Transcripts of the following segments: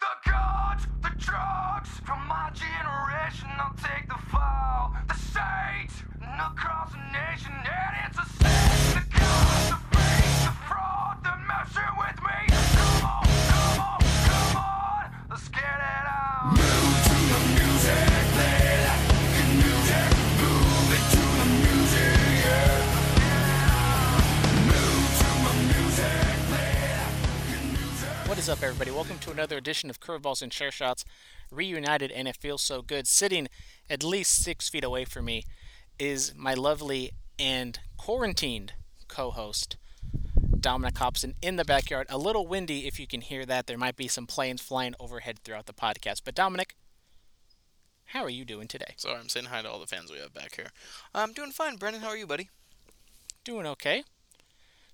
the What is up, everybody? Welcome to another edition of Curveballs and Chair Shots, reunited, and it feels so good. Sitting at least six feet away from me is my lovely and quarantined co-host, Dominic Hobson, in the backyard. A little windy, if you can hear that. There might be some planes flying overhead throughout the podcast. But Dominic, how are you doing today? Sorry, I'm saying hi to all the fans we have back here. I'm doing fine, Brendan. How are you, buddy? Doing okay.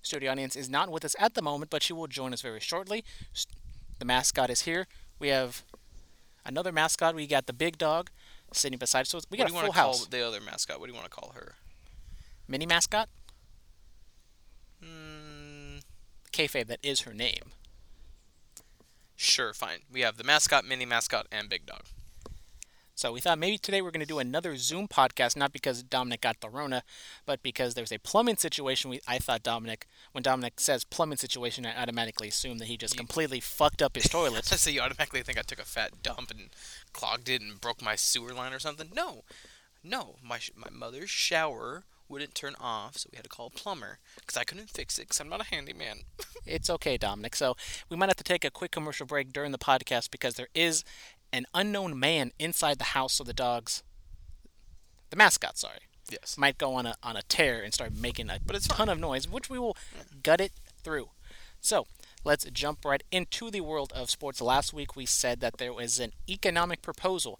Studio audience is not with us at the moment, but she will join us very shortly. The mascot is here. We have another mascot. We got the big dog sitting beside us. So we got what do a you full want to call the other mascot? What do you want to call her? Mini mascot? Hmm. Kayfabe, that is her name. Sure, fine. We have the mascot, mini mascot, and big dog. So we thought maybe today we're going to do another Zoom podcast, not because Dominic got the Rona, but because there's a plumbing situation. We, I thought Dominic, when Dominic says plumbing situation, I automatically assume that he just completely fucked up his toilet. so you automatically think I took a fat dump and clogged it and broke my sewer line or something? No, no. My sh- my mother's shower wouldn't turn off, so we had to call a plumber because I couldn't fix it because I'm not a handyman. It's okay, Dominic. So we might have to take a quick commercial break during the podcast because there is an unknown man inside the house of the dogs. The mascot, sorry, yes. might go on a on a tear and start making a But it's a ton of noise, which we will gut it through. So let's jump right into the world of sports. Last week we said that there was an economic proposal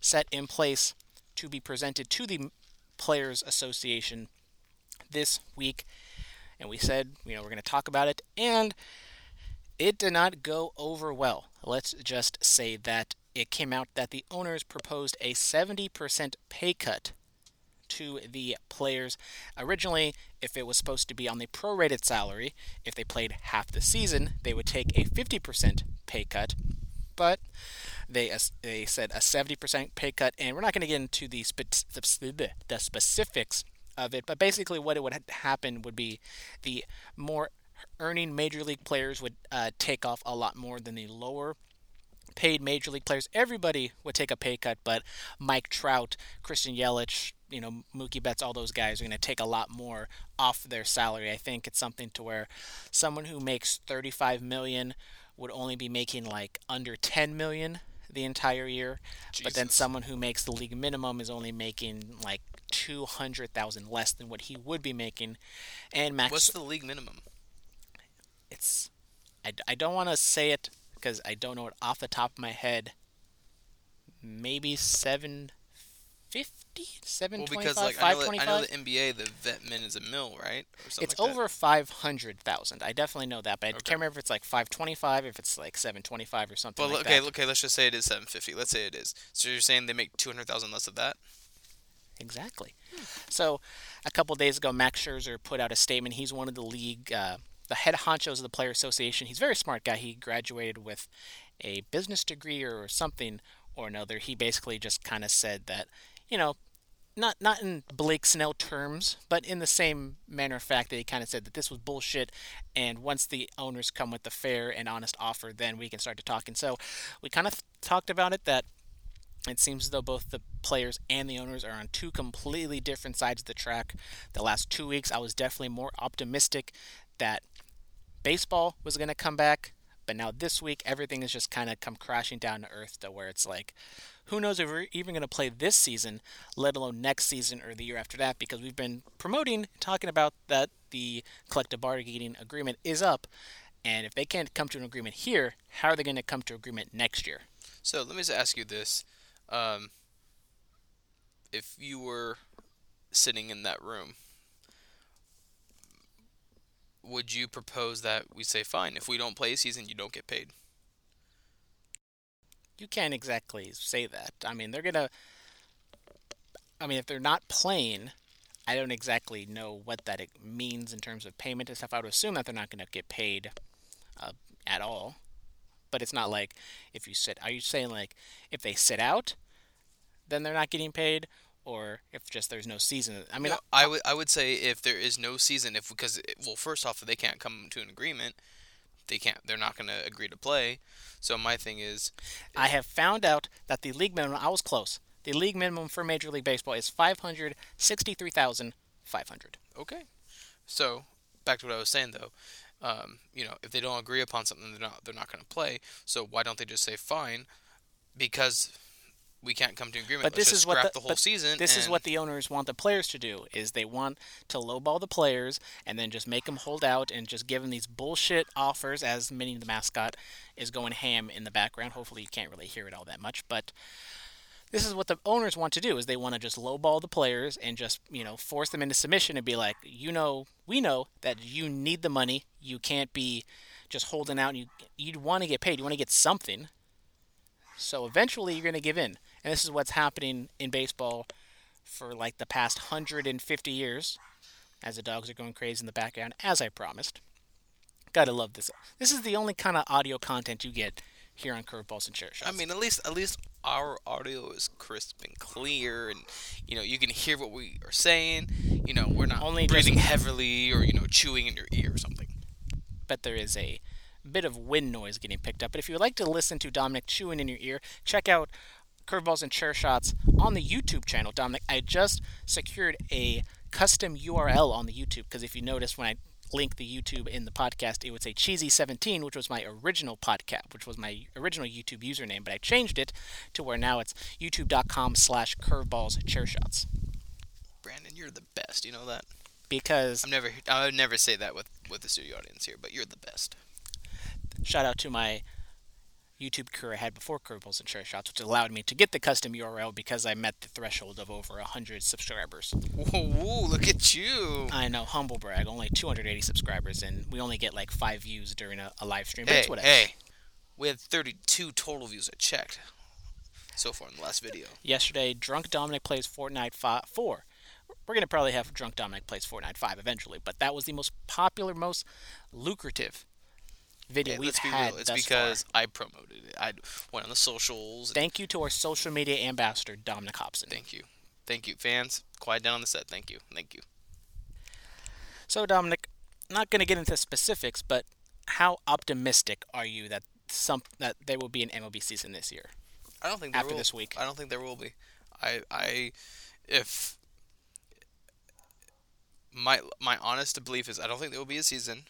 set in place to be presented to the Players Association this week, and we said, you know, we're going to talk about it, and it did not go over well. Let's just say that it came out that the owners proposed a 70% pay cut to the players. Originally, if it was supposed to be on the prorated salary, if they played half the season, they would take a 50% pay cut. But they they said a 70% pay cut, and we're not going to get into the, spe- the specifics of it. But basically, what it would happen would be the more earning major league players would uh, take off a lot more than the lower paid major league players. Everybody would take a pay cut, but Mike Trout, Christian Yelich, you know, Mookie Betts, all those guys are going to take a lot more off their salary. I think it's something to where someone who makes 35 million would only be making like under 10 million the entire year, but then someone who makes the league minimum is only making like 200,000 less than what he would be making. And Max What's the league minimum? it's I, I don't want to say it because I don't know it off the top of my head. Maybe 750, Well, 725, because like I know, that, I know the NBA, the vet min is a mil, right? Or it's like over 500,000. I definitely know that, but I Okay. can't remember if it's like 525, if it's like 725 or something Well, like okay, that. okay. Let's just say it is 750. Let's say it is. So you're saying they make 200,000 less of that? Exactly. So, a couple days ago, Max Scherzer put out a statement. He's one of the league, uh, the head honchos of the Player Association. He's a very smart guy. He graduated with a business degree or something or another. He basically just kind of said that, you know, not not in Blake Snell terms, but in the same manner of fact that he kind of said that this was bullshit. And once the owners come with the fair and honest offer, then we can start to talk. And so, we kind of talked about it that it seems as though both the players and the owners are on two completely different sides of the track. The last two weeks, I was definitely more optimistic that baseball was going to come back, but now this week, everything has just kind of come crashing down to earth to where it's like, who knows if we're even going to play this season, let alone next season or the year after that, because we've been promoting, talking about that the collective bargaining agreement is up. And if they can't come to an agreement here, how are they going to come to agreement next year? So let me just ask you this: um, If you were sitting in that room, would you propose that we say, "Fine, if we don't play a season, you don't get paid"? you can't exactly say that. I mean, they're gonna. I mean, if they're not playing, I don't exactly know what that means in terms of payment and stuff. I would assume that they're not going to get paid uh, at all. but it's not like if you sit. Are you saying like if they sit out, then they're not getting paid, or if just there's no season? I mean, No, I would I would say if there is no season, if because it, well, first off, if they can't come to an agreement, they can't. They're not going to agree to play. So my thing is, I have found out that the league minimum. I was close. The league minimum for Major League Baseball is five hundred sixty-three thousand five hundred. okay. So back to what I was saying though, um, you know, if they don't agree upon something, they're not they're not going to play. So why don't they just say fine? Because we can't come to an agreement. But Let's this is what the, the, whole season. This is what the owners want the players to do: is they want to lowball the players and then just make them hold out and just give them these bullshit offers. As Minnie the mascot is going ham in the background. Hopefully, you can't really hear it all that much, but. This is what the owners want to do: is they want to just lowball the players and just you know force them into submission and be like, you know, we know that you need the money. You can't be just holding out. And you you want to get paid. You want to get something. So eventually, you're going to give in, and this is what's happening in baseball for like the past 150 years, as the dogs are going crazy in the background, as I promised. Gotta love this. This is the only kind of audio content you get here on Curveballs and Chair Shots. I mean, at least at least our audio is crisp and clear, and you know you can hear what we are saying. You know, we're not Only breathing just- heavily or you know chewing in your ear or something. but there is a bit of wind noise getting picked up. But if you would like to listen to Dominic chewing in your ear, check out Curveballs and Chair Shots on the YouTube channel. Dominic, I just secured a custom URL on the YouTube because if you notice when I link the YouTube in the podcast, it would say Cheesy17, which was my original podcast, which was my original YouTube username, but I changed it to where now it's youtube.com slash curveballs chair shots. Brandon, you're the best. You know that. Because I'm never. I would never say that with with the studio audience here, but you're the best. shout out to my YouTube career I had before Curveballs and Chair Shots, which allowed me to get the custom URL because I met the threshold of over 100 subscribers. Whoa, look at you. I know, humble brag, only 280 subscribers, and we only get like five views during a, a live stream. But Hey, it's whatever. hey, we had 32 total views. I checked so far in the last video. Yesterday, Drunk Dominic plays Fortnite fi- 4. We're going to probably have Drunk Dominic plays Fortnite 5 eventually, but that was the most popular, most lucrative video Hey, we've let's be had real. It's because far. I promoted it. I went on the socials. Thank you to our social media ambassador, Dominic Hobson. Thank you. Thank you, fans. Quiet down on the set. Thank you. Thank you. So, Dominic, not going to get into specifics, but how optimistic are you that some that there will be an MLB season this year? I don't think there After will. this week. I don't think there will be. I I if my my honest belief is I don't think there will be a season.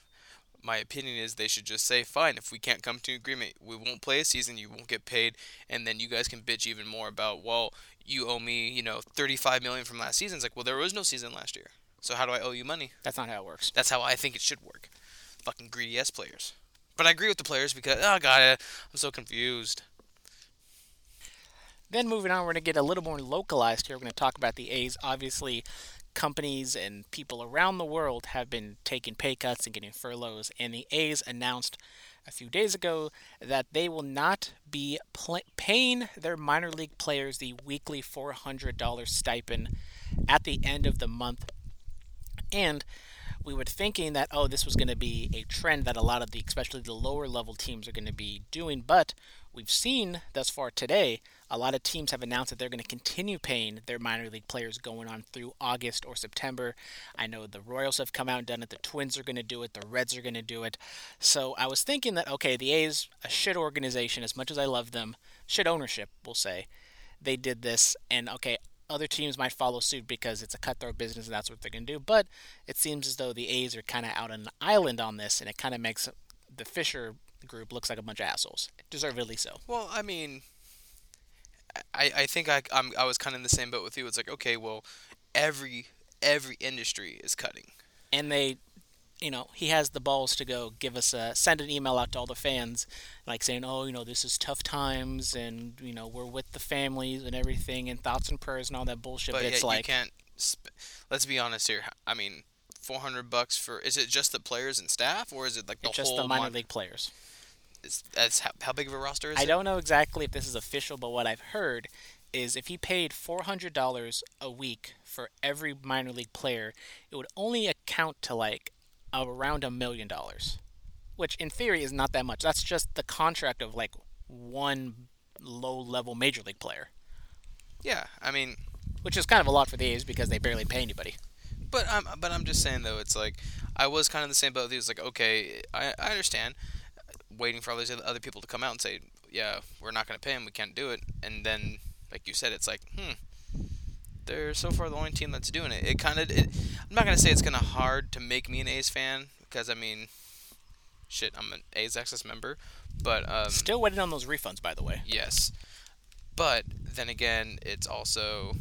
My opinion is they should just say, fine, if we can't come to an agreement, we won't play a season, you won't get paid, and then you guys can bitch even more about, well, you owe me, you know, 35 million from last season. It's like, well, there was no season last year, so how do I owe you money? That's not how it works. That's how I think it should work. Fucking greedy ass players. But I agree with the players because, oh god, it I'm so confused. Then moving on, we're going to get a little more localized here. We're going to talk about the A's. Obviously, companies and people around the world have been taking pay cuts and getting furloughs, and the A's announced a few days ago that they will not be pl- paying their minor league players the weekly $400 stipend at the end of the month. And we were thinking that oh this was going to be a trend that a lot of the especially the lower level teams are going to be doing but we've seen thus far today a lot of teams have announced that they're going to continue paying their minor league players going on through August or September. I know the Royals have come out and done it, the Twins are going to do it, the Reds are going to do it. So I was thinking that okay, the A's a shit organization as much as I love them, shit ownership, we'll say. They did this and okay, other teams might follow suit because it's a cutthroat business and that's what they're going to do. But it seems as though the A's are kind of out on an island on this, and it kind of makes the Fisher group looks like a bunch of assholes, deservedly so. Well, I mean, I, I think I I'm, I was kind of in the same boat with you. It's like okay, well, every every industry is cutting. And they, you know, he has the balls to go give us a send an email out to all the fans, like saying, oh, you know, this is tough times, and you know, we're with the families and everything, and thoughts and prayers and all that bullshit. But But, it's you like, can't. Sp- let's be honest here. I mean, four hundred bucks for is it just the players and staff, or is it like the it's just whole the minor mon- league players. Is, that's how, how big of a roster is I it? don't know exactly if this is official, but what I've heard is if he paid four hundred dollars a week for every minor league player, it would only account to like around a million dollars. which in theory is not that much. That's just the contract of like one low-level major league player, Yeah, I mean, which is kind of a lot for the A's because they barely pay anybody. but I'm but I'm just saying though, it's like I was kind of the same boat you. It's like okay, I I understand, waiting for all these other people to come out and say, yeah, we're not going to pay him, we can't do it, and then like you said, it's like hmm. They're so far the only team that's doing it. It kind of. I'm not gonna say it's gonna hard to make me an A's fan because I mean, shit, I'm an A's Access member, but um, Still waiting on those refunds, by the way. Yes, but then again, it's also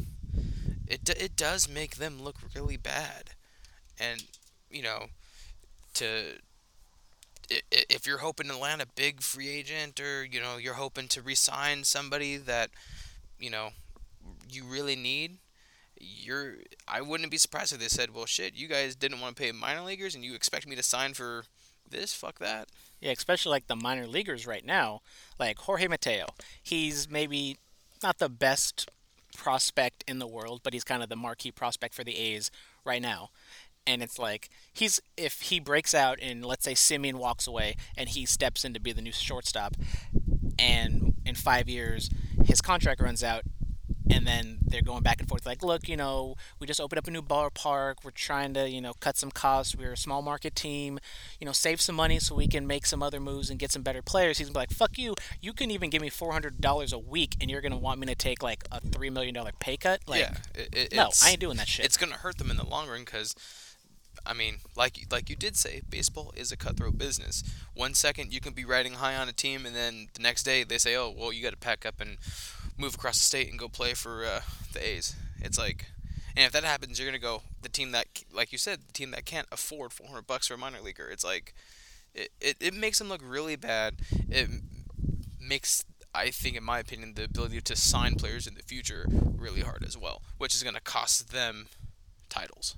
it d- it does make them look really bad, and you know, to if you're hoping to land a big free agent or you know you're hoping to re-sign somebody that you know you really need. You're. I wouldn't be surprised if they said, "Well, shit, you guys didn't want to pay minor leaguers, and you expect me to sign for this? Fuck that." Yeah, especially like the minor leaguers right now, like Jorge Mateo. He's maybe not the best prospect in the world, but he's kind of the marquee prospect for the A's right now. And it's like he's if he breaks out and let's say Semien walks away and he steps in to be the new shortstop, and in five years his contract runs out, and then they're going back and forth like, look, you know, we just opened up a new ballpark. We're trying to, you know, cut some costs. We're a small market team. You know, save some money so we can make some other moves and get some better players. He's gonna be like, fuck you. You can even give me four hundred dollars a week, and you're gonna want me to take like a three million dollar pay cut. Like, yeah, it, it, no, I ain't doing that shit. It's gonna hurt them in the long run because, I mean, like like you did say, baseball is a cutthroat business. One second you can be riding high on a team, and then the next day they say, "Oh, well, you got to pack up and move across the state and go play for uh, the A's." It's like, and if that happens, you're gonna go the team that, like you said, the team that can't afford 400 bucks for a minor leaguer. It's like, it, it, it makes them look really bad. It makes I think, in my opinion, the ability to sign players in the future really hard as well, which is going to cost them titles.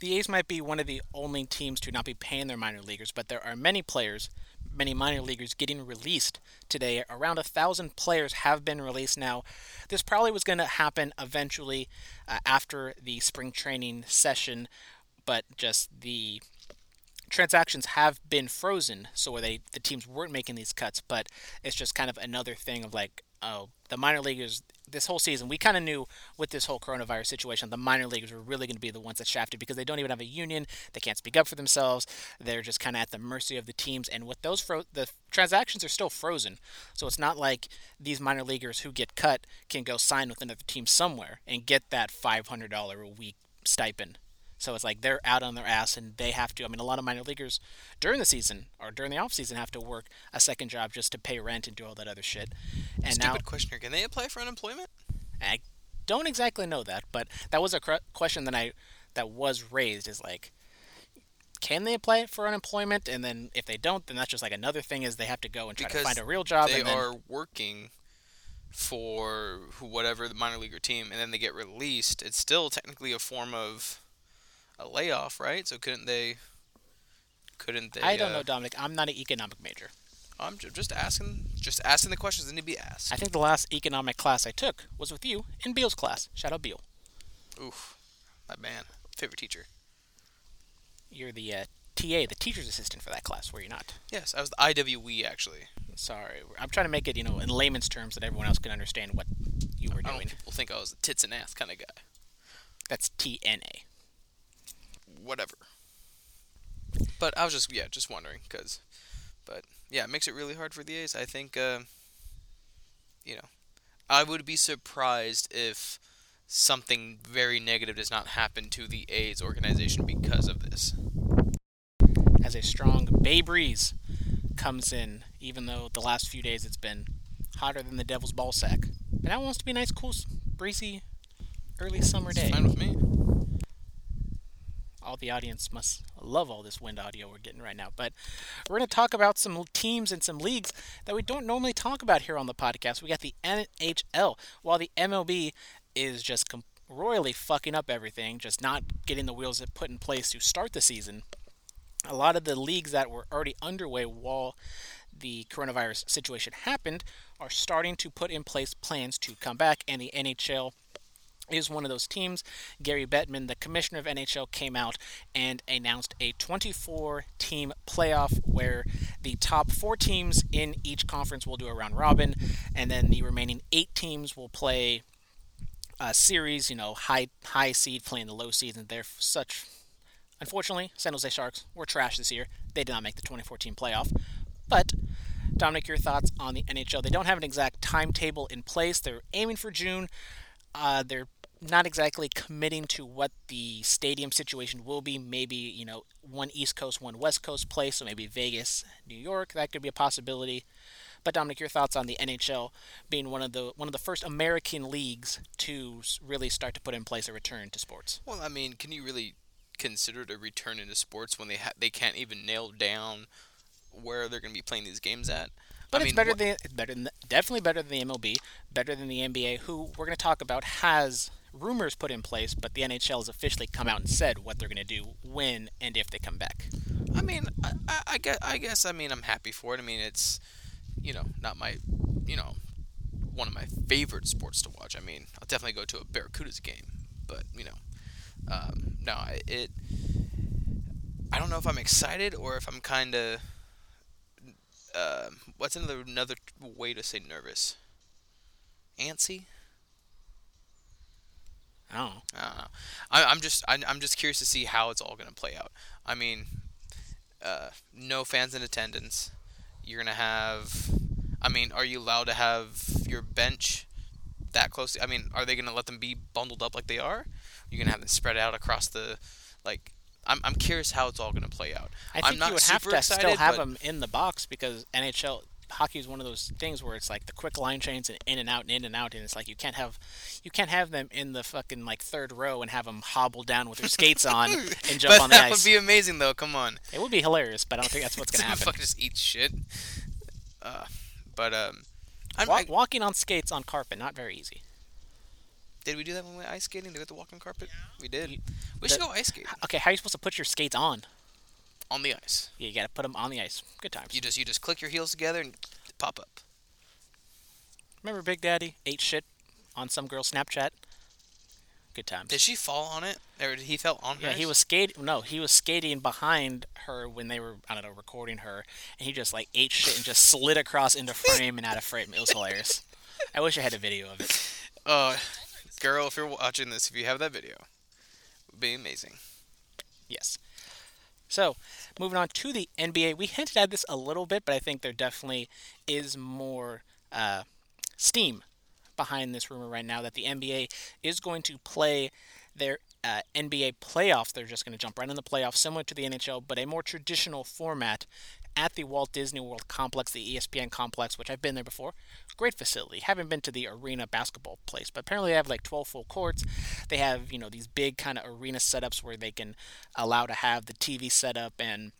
The A's might be one of the only teams to not be paying their minor leaguers, but there are many players, many minor leaguers getting released today. Around a thousand players have been released now. This probably was going to happen eventually uh, after the spring training session, but just the transactions have been frozen, so where they the teams weren't making these cuts, but it's just kind of another thing of like, oh, the minor leaguers this whole season we kind of knew with this whole coronavirus situation the minor leaguers were really going to be the ones that shafted because they don't even have a union, they can't speak up for themselves, they're just kind of at the mercy of the teams, and with those fro- the transactions are still frozen, so it's not like these minor leaguers who get cut can go sign with another team somewhere and get that five hundred dollar a week stipend. So it's like they're out on their ass and they have to. I mean, a lot of minor leaguers during the season or during the off season have to work a second job just to pay rent and do all that other shit. And Stupid now question here. Can they apply for unemployment? I don't exactly know that, but that was a cr- question that I that was raised. Is like, can they apply for unemployment? And then if they don't, then that's just like another thing is they have to go and try Because to find a real job. they and then, are working for whatever the minor leaguer team, and then they get released. It's still technically a form of a layoff, right? So couldn't they? Couldn't they? I don't uh, know, Dominic. I'm not an economic major. I'm just asking, just asking the questions that need to be asked. I think the last economic class I took was with you in Beal's class. Shout out Beal. Oof, my man, favorite teacher. You're the uh, TA, the teacher's assistant for that class, were you not? Yes, I was the IWE actually. Sorry, I'm trying to make it, you know, in layman's terms that everyone else can understand what you were I don't doing. people think I was a tits and ass kind of guy. That's TNA. Whatever. But I was just yeah, just wondering because, but yeah, it makes it really hard for the A's. I think, uh, you know, I would be surprised if something very negative does not happen to the A's organization because of this. as a strong Bay Breeze comes in, even though the last few days it's been hotter than the devil's ball sack. But now it wants to be a nice, cool, breezy, early summer It's day. fine with me. All the audience must love all this wind audio we're getting right now. But we're going to talk about some teams and some leagues that we don't normally talk about here on the podcast. We got the NHL, while the MLB is just com- royally fucking up everything, just not getting the wheels put in place to start the season. a lot of the leagues that were already underway while the coronavirus situation happened are starting to put in place plans to come back, and the NHL is one of those teams. Gary Bettman, the commissioner of NHL, came out and announced a 24 team playoff where the top four teams in each conference will do a round robin, and then the remaining eight teams will play a series, you know, high high seed playing the low seed, and they're such. Unfortunately, San Jose Sharks were trash this year. They did not make the 2014 playoff. But, Dominic, your thoughts on the NHL? They don't have an exact timetable in place. They're aiming for June. Uh, they're not exactly committing to what the stadium situation will be. Maybe you know one East Coast, one West Coast place. So maybe Vegas, New York. That could be a possibility. But Dominic, your thoughts on the NHL being one of the one of the first American leagues to really start to put in place a return to sports? Well, I mean, can you really consider it a return into sports when they ha- they can't even nail down where they're going to be playing these games at? But I it's mean, better what- than it's better than definitely better than the MLB, better than the NBA, who we're going to talk about has rumors put in place, but the NHL has officially come out and said what they're going to do when and if they come back. I mean, I, I, I guess, I guess, I mean, I'm happy for it. I mean, it's, you know, not my, you know, one of my favorite sports to watch. I mean, I'll definitely go to a Barracudas game, but you know, um, no, it. I don't know if I'm excited or if I'm kind of. Uh, what's another another way to say nervous? Antsy. I don't know. I don't know. I, I'm just I, I'm just curious to see how it's all going to play out. I mean, uh, no fans in attendance. You're gonna have. I mean, are you allowed to have your bench that close? I mean, are they gonna let them be bundled up like they are? You're gonna have them spread out across the, like. I'm, I'm curious how it's all gonna play out. I am think not you would have to excited, still have but them in the box because NHL hockey is one of those things where it's like the quick line chains and in and out and in and out, and it's like you can't have you can't have them in the fucking like third row and have them hobble down with their skates on and jump but on the that ice. would be amazing though. Come on. It would be hilarious, but I don't think that's what's gonna Someone happen. Fucking just eat shit. Uh, but um, I'm, Wa- I, walking on skates on carpet not very easy. did we do that when we went ice skating? Did we have to walk on carpet? We did. You- we should go ice skating Okay, how are you supposed to put your skates on? On the ice. Yeah, you gotta put them on the ice. Good times. You just you just click your heels together and pop up. Remember Big Daddy ate shit on some girl's Snapchat? Good times. Did she fall on it, or did he fell on her? Yeah, he was skating. No, he was skating behind her when they were, I don't know, recording her, and he just like ate shit and just slid across into frame and out of frame. It was hilarious. I wish I had a video of it. Uh, girl, if you're watching this, if you have that video, it would be amazing. Yes. So, moving on to the NBA, we hinted at this a little bit, but I think there definitely is more uh, steam behind this rumor right now that the NBA is going to play their uh, NBA playoffs. They're just going to jump right in the playoffs, similar to the NHL, but a more traditional format at the Walt Disney World complex, the ESPN complex, which I've been there before. Great facility. Haven't been to the arena basketball place, but apparently they have like 12 full courts. They have, you know, these big kind of arena setups where they can allow to have the TV setup and,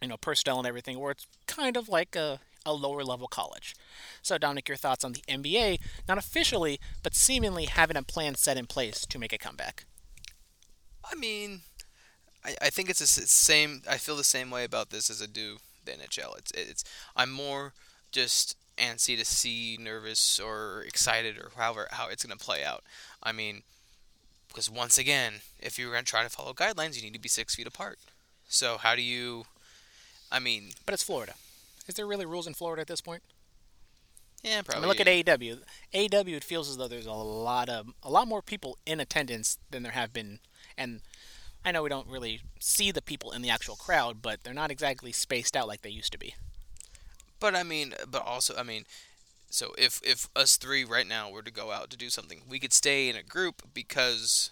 you know, personnel and everything, where it's kind of like a, a lower level college. So, Dominic, your thoughts on the NBA, not officially, but seemingly having a plan set in place to make a comeback? I mean, I, I think it's the same. I feel the same way about this as I do the NHL. It's it's I'm more just antsy to see, nervous or excited or however how it's gonna play out. I mean, because once again, if you're gonna try to follow guidelines, you need to be six feet apart. So how do you? I mean, But it's Florida. Is there really rules in Florida at this point? yeah, probably. I mean, look at AEW. AEW, it feels as though there's a lot of a lot more people in attendance than there have been, and I know we don't really see the people in the actual crowd, but they're not exactly spaced out like they used to be. But I mean, but also, I mean, so if if us three right now were to go out to do something, we could stay in a group because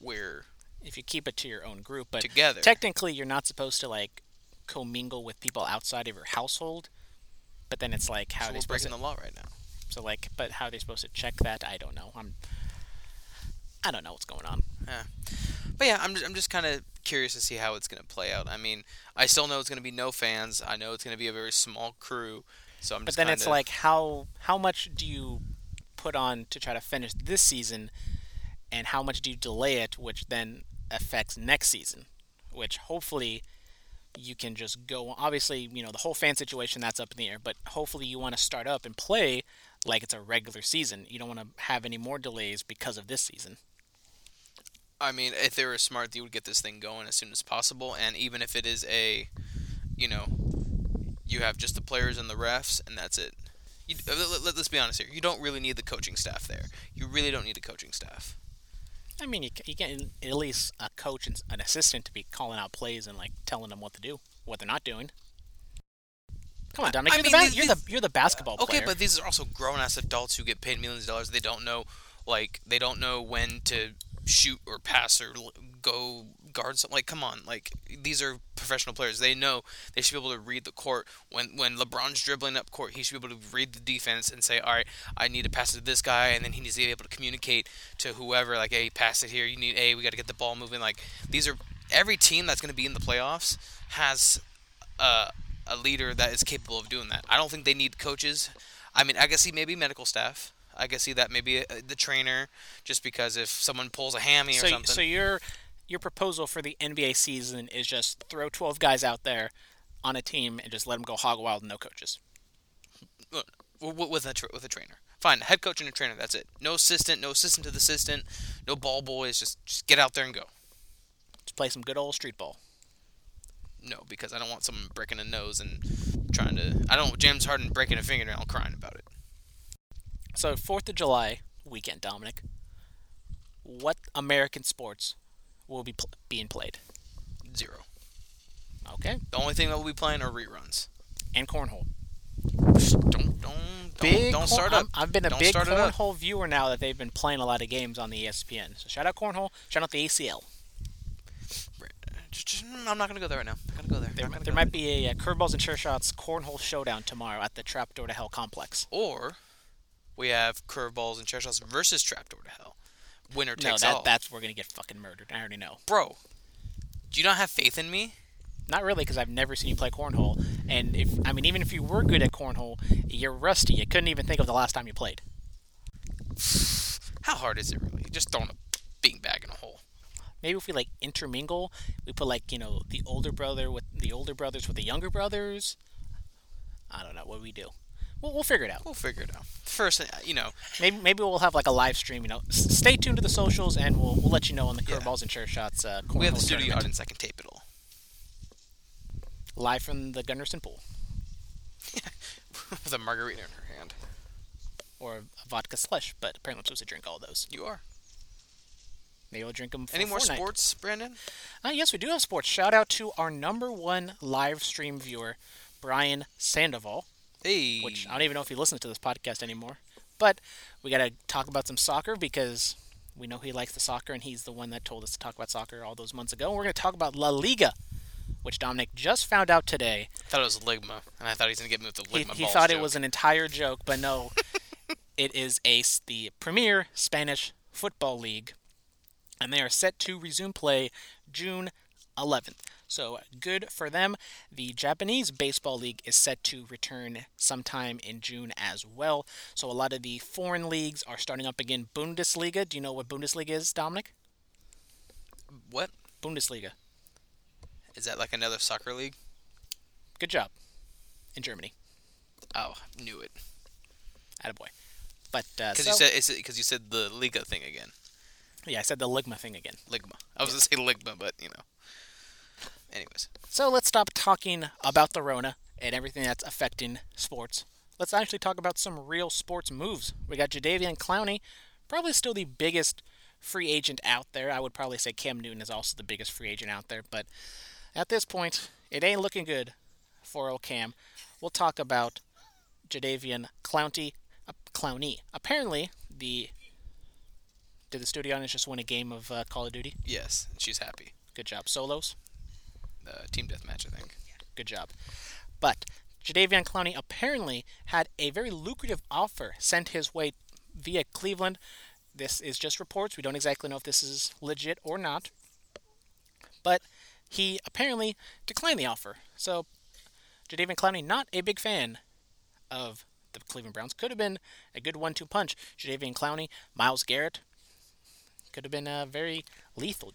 we're If you keep it to your own group, but together. technically you're not supposed to like commingle with people outside of your household. But then it's like how so are they we're breaking to, the law right now. so like but how are they supposed to check that? I don't know. I'm I don't know what's going on. But yeah, I'm just, I'm just kind of curious to see how it's gonna play out. I mean, I still know it's gonna be no fans. I know it's gonna be a very small crew. So I'm But then it's kinda- like how how much do you put on to try to finish this season, and how much do you delay it, which then affects next season, which hopefully you can just go. Obviously, you know the whole fan situation that's up in the air, but hopefully you want to start up and play like it's a regular season. You don't want to have any more delays because of this season. I mean, if they were smart, they would get this thing going as soon as possible. And even if it is a, you know, you have just the players and the refs, and that's it. You, uh, let, let, us be honest here. You don't really need the coaching staff there. You really don't need a coaching staff. I mean, you, you get at least a coach and an assistant to be calling out plays and like telling them what to do, what they're not doing. Come on, Dominic. I You're, mean, the, ba- these- you're the you're the basketball Okay, player. Okay, but these are also grown ass adults who get paid millions of dollars. They don't know, like, they don't know when to shoot or pass or go guard something. Like, come on, like these are professional players. They know they should be able to read the court. When when LeBron's dribbling up court, he should be able to read the defense and say, all right, I need to pass it to this guy, and then he needs to be able to communicate to whoever, like, hey, pass it here. You need, hey, we got to get the ball moving. Like, these are every team that's going to be in the playoffs has uh, a leader that is capable of doing that. I don't think they need coaches. I mean, I guess maybe medical staff. I guess see that maybe uh, the trainer, just because if someone pulls a hammy so or something. so your your proposal for the NBA season is just throw 12 guys out there on a team and just let them go hog wild, no coaches. with a tra- with a trainer. Fine, head coach and a trainer. That's it. No assistant. No assistant to the assistant. No ball boys. Just just get out there and go. Let's play some good old street ball. No, because I don't want someone breaking a nose and trying to. I don't want James Harden breaking a fingernail crying about it. So Fourth of July weekend, Dominic. What American sports will be pl- being played? Zero. Okay, The only thing that we'll be playing are reruns. and cornhole. Don't don't don't, Big don't corn- start up. I've been a Don't big cornhole viewer now that they've been playing a lot of games on the ESPN. So shout out cornhole. Shout out the ACL. I'm not gonna go there right now. I'm gonna go there. There, I'm there might be a, uh curveballs and chair shots cornhole showdown tomorrow at the Trapdoor to Hell complex. Or we have curveballs and chair shots versus trapdoor to hell. Winner No, takes that all. that's we're gonna get fucking murdered. I already know. Bro, do you not have faith in me? Not really, because I've never seen you play cornhole. And if I mean, even if you were good at cornhole, you're rusty. You couldn't even think of the last time you played. How hard is it really? Just throwing a beanbag in a hole. Maybe if we like intermingle, we put like you know the older brother with the older brothers with the younger brothers. I don't know what we do. We'll, we'll figure it out. We'll figure it out. First, uh, you know, Maybe maybe we'll have like a live stream. You know, S- stay tuned to the socials, and we'll we'll let you know on the Yeah. curveballs and chair shots. Uh, we have the studio tournament. audience that can tape it all. live from the Gunderson pool With a margarita in her hand. or a vodka slush. But apparently, I'm supposed to drink all those. You are. Maybe we'll drink them. For Any more Fortnite. sports, Brandon? Uh, yes, we do have sports. Shout out to our number one live stream viewer, Brian Sandoval, Hey. which I don't even know if he listens to this podcast anymore. But we got to talk about some soccer because we know he likes the soccer, and he's the one that told us to talk about soccer all those months ago. And we're going to talk about La Liga, which Dominic just found out today. I thought it was Ligma, and I thought he was gonna get moved to He, Ligma he balls thought it was an entire joke, but no, it is ACE, the premier Spanish football league, and they are set to resume play June 11th. So good for them. The Japanese baseball league is set to return sometime in June as well. So a lot of the foreign leagues are starting up again. Bundesliga. Do you know what Bundesliga is, Dominic? What Bundesliga. is that? Like another soccer league? Good job. In Germany. Oh, knew it. Attaboy. But uh, Because so, you said because you said the Liga thing again. yeah, I said the Ligma thing again. Ligma. I was gonna say Ligma, but you know. Anyways, So let's stop talking about the Rona and everything that's affecting sports. Let's actually talk about some real sports moves. We got Jadeveon Clowney, probably still the biggest free agent out there. I would probably say Cam Newton is also the biggest free agent out there, but at this point, it ain't looking good for old Cam. We'll talk about Jadeveon Clowney. Uh, Clowney. Apparently, the did the studio audience just win a game of uh, Call of Duty? yes, she's happy. Good job, solos. Uh, team deathmatch, I think. Good job. But Jadeveon Clowney apparently had a very lucrative offer sent his way via Cleveland. This is just reports. We don't exactly know if this is legit or not. But he apparently declined the offer. So Jadeveon Clowney, not a big fan of the Cleveland Browns. Could have been a good one-two punch. Jadeveon Clowney, Myles Garrett could have been uh, very lethal.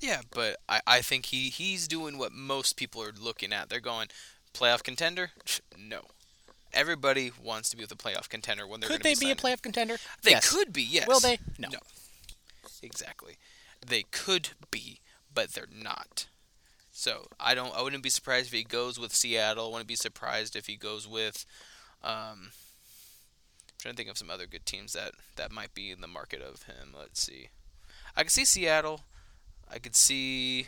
Yeah, but I, I think he, he's doing what most people are looking at. They're going, playoff contender? No. everybody wants to be with a playoff contender when they're Could they be a playoff contender? They Yes. could be, yes. Will they? No. No. Exactly. They could be, but they're not. So I don't. I wouldn't be surprised if he goes with Seattle. I wouldn't be surprised if he goes with. Um, I'm trying to think of some other good teams that that might be in the market of him. Let's see. I can see Seattle. I could see.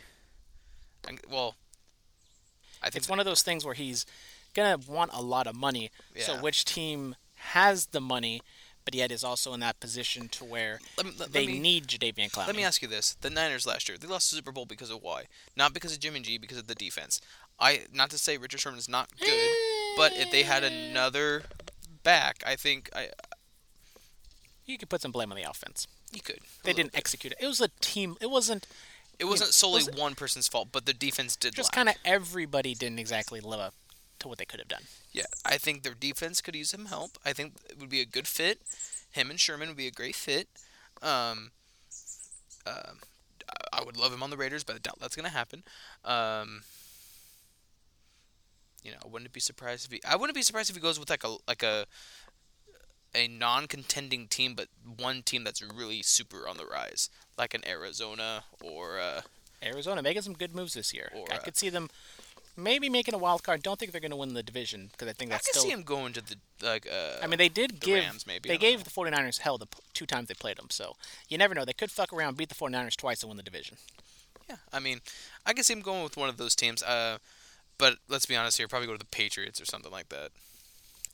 I, well, I think It's one of those things where he's gonna want a lot of money. Yeah. So which team has the money, but yet is also in that position to where let me, let, they me, need Jadeveon Clowney? Let me ask you this: the Niners last year, they lost the Super Bowl because of why? Not because of Jimmy G, because of the defense. I not to say Richard Sherman is not good, but if they had another back, I think I You could put some blame on the offense. You could. They didn't bit. execute it. It was a team. It wasn't It wasn't solely was one person's fault, but the defense did. just kind of everybody didn't exactly live up to what they could have done. Yeah, I think their defense could use some help. I think it would be a good fit. Him and Sherman would be a great fit. Um, um, I- would love him on the Raiders, but I doubt that's gonna happen. Um, you know, I wouldn't be surprised if he. I wouldn't be surprised if he goes with like a like a a non-contending team, but one team that's really super on the rise, like an Arizona or uh, Arizona making some good moves this year. Or, I uh, could see them maybe making a wild card. Don't think they're going to win the division because I think I that's can still. see him going to the like. Uh, I mean, they did the give Rams, maybe, they gave the 49ers hell the p- two times they played them. So you never know. They could fuck around, beat the 49ers twice, and win the division. Yeah, I mean, I can see him going with one of those teams. Uh, but let's be honest here, probably go to the Patriots or something like that.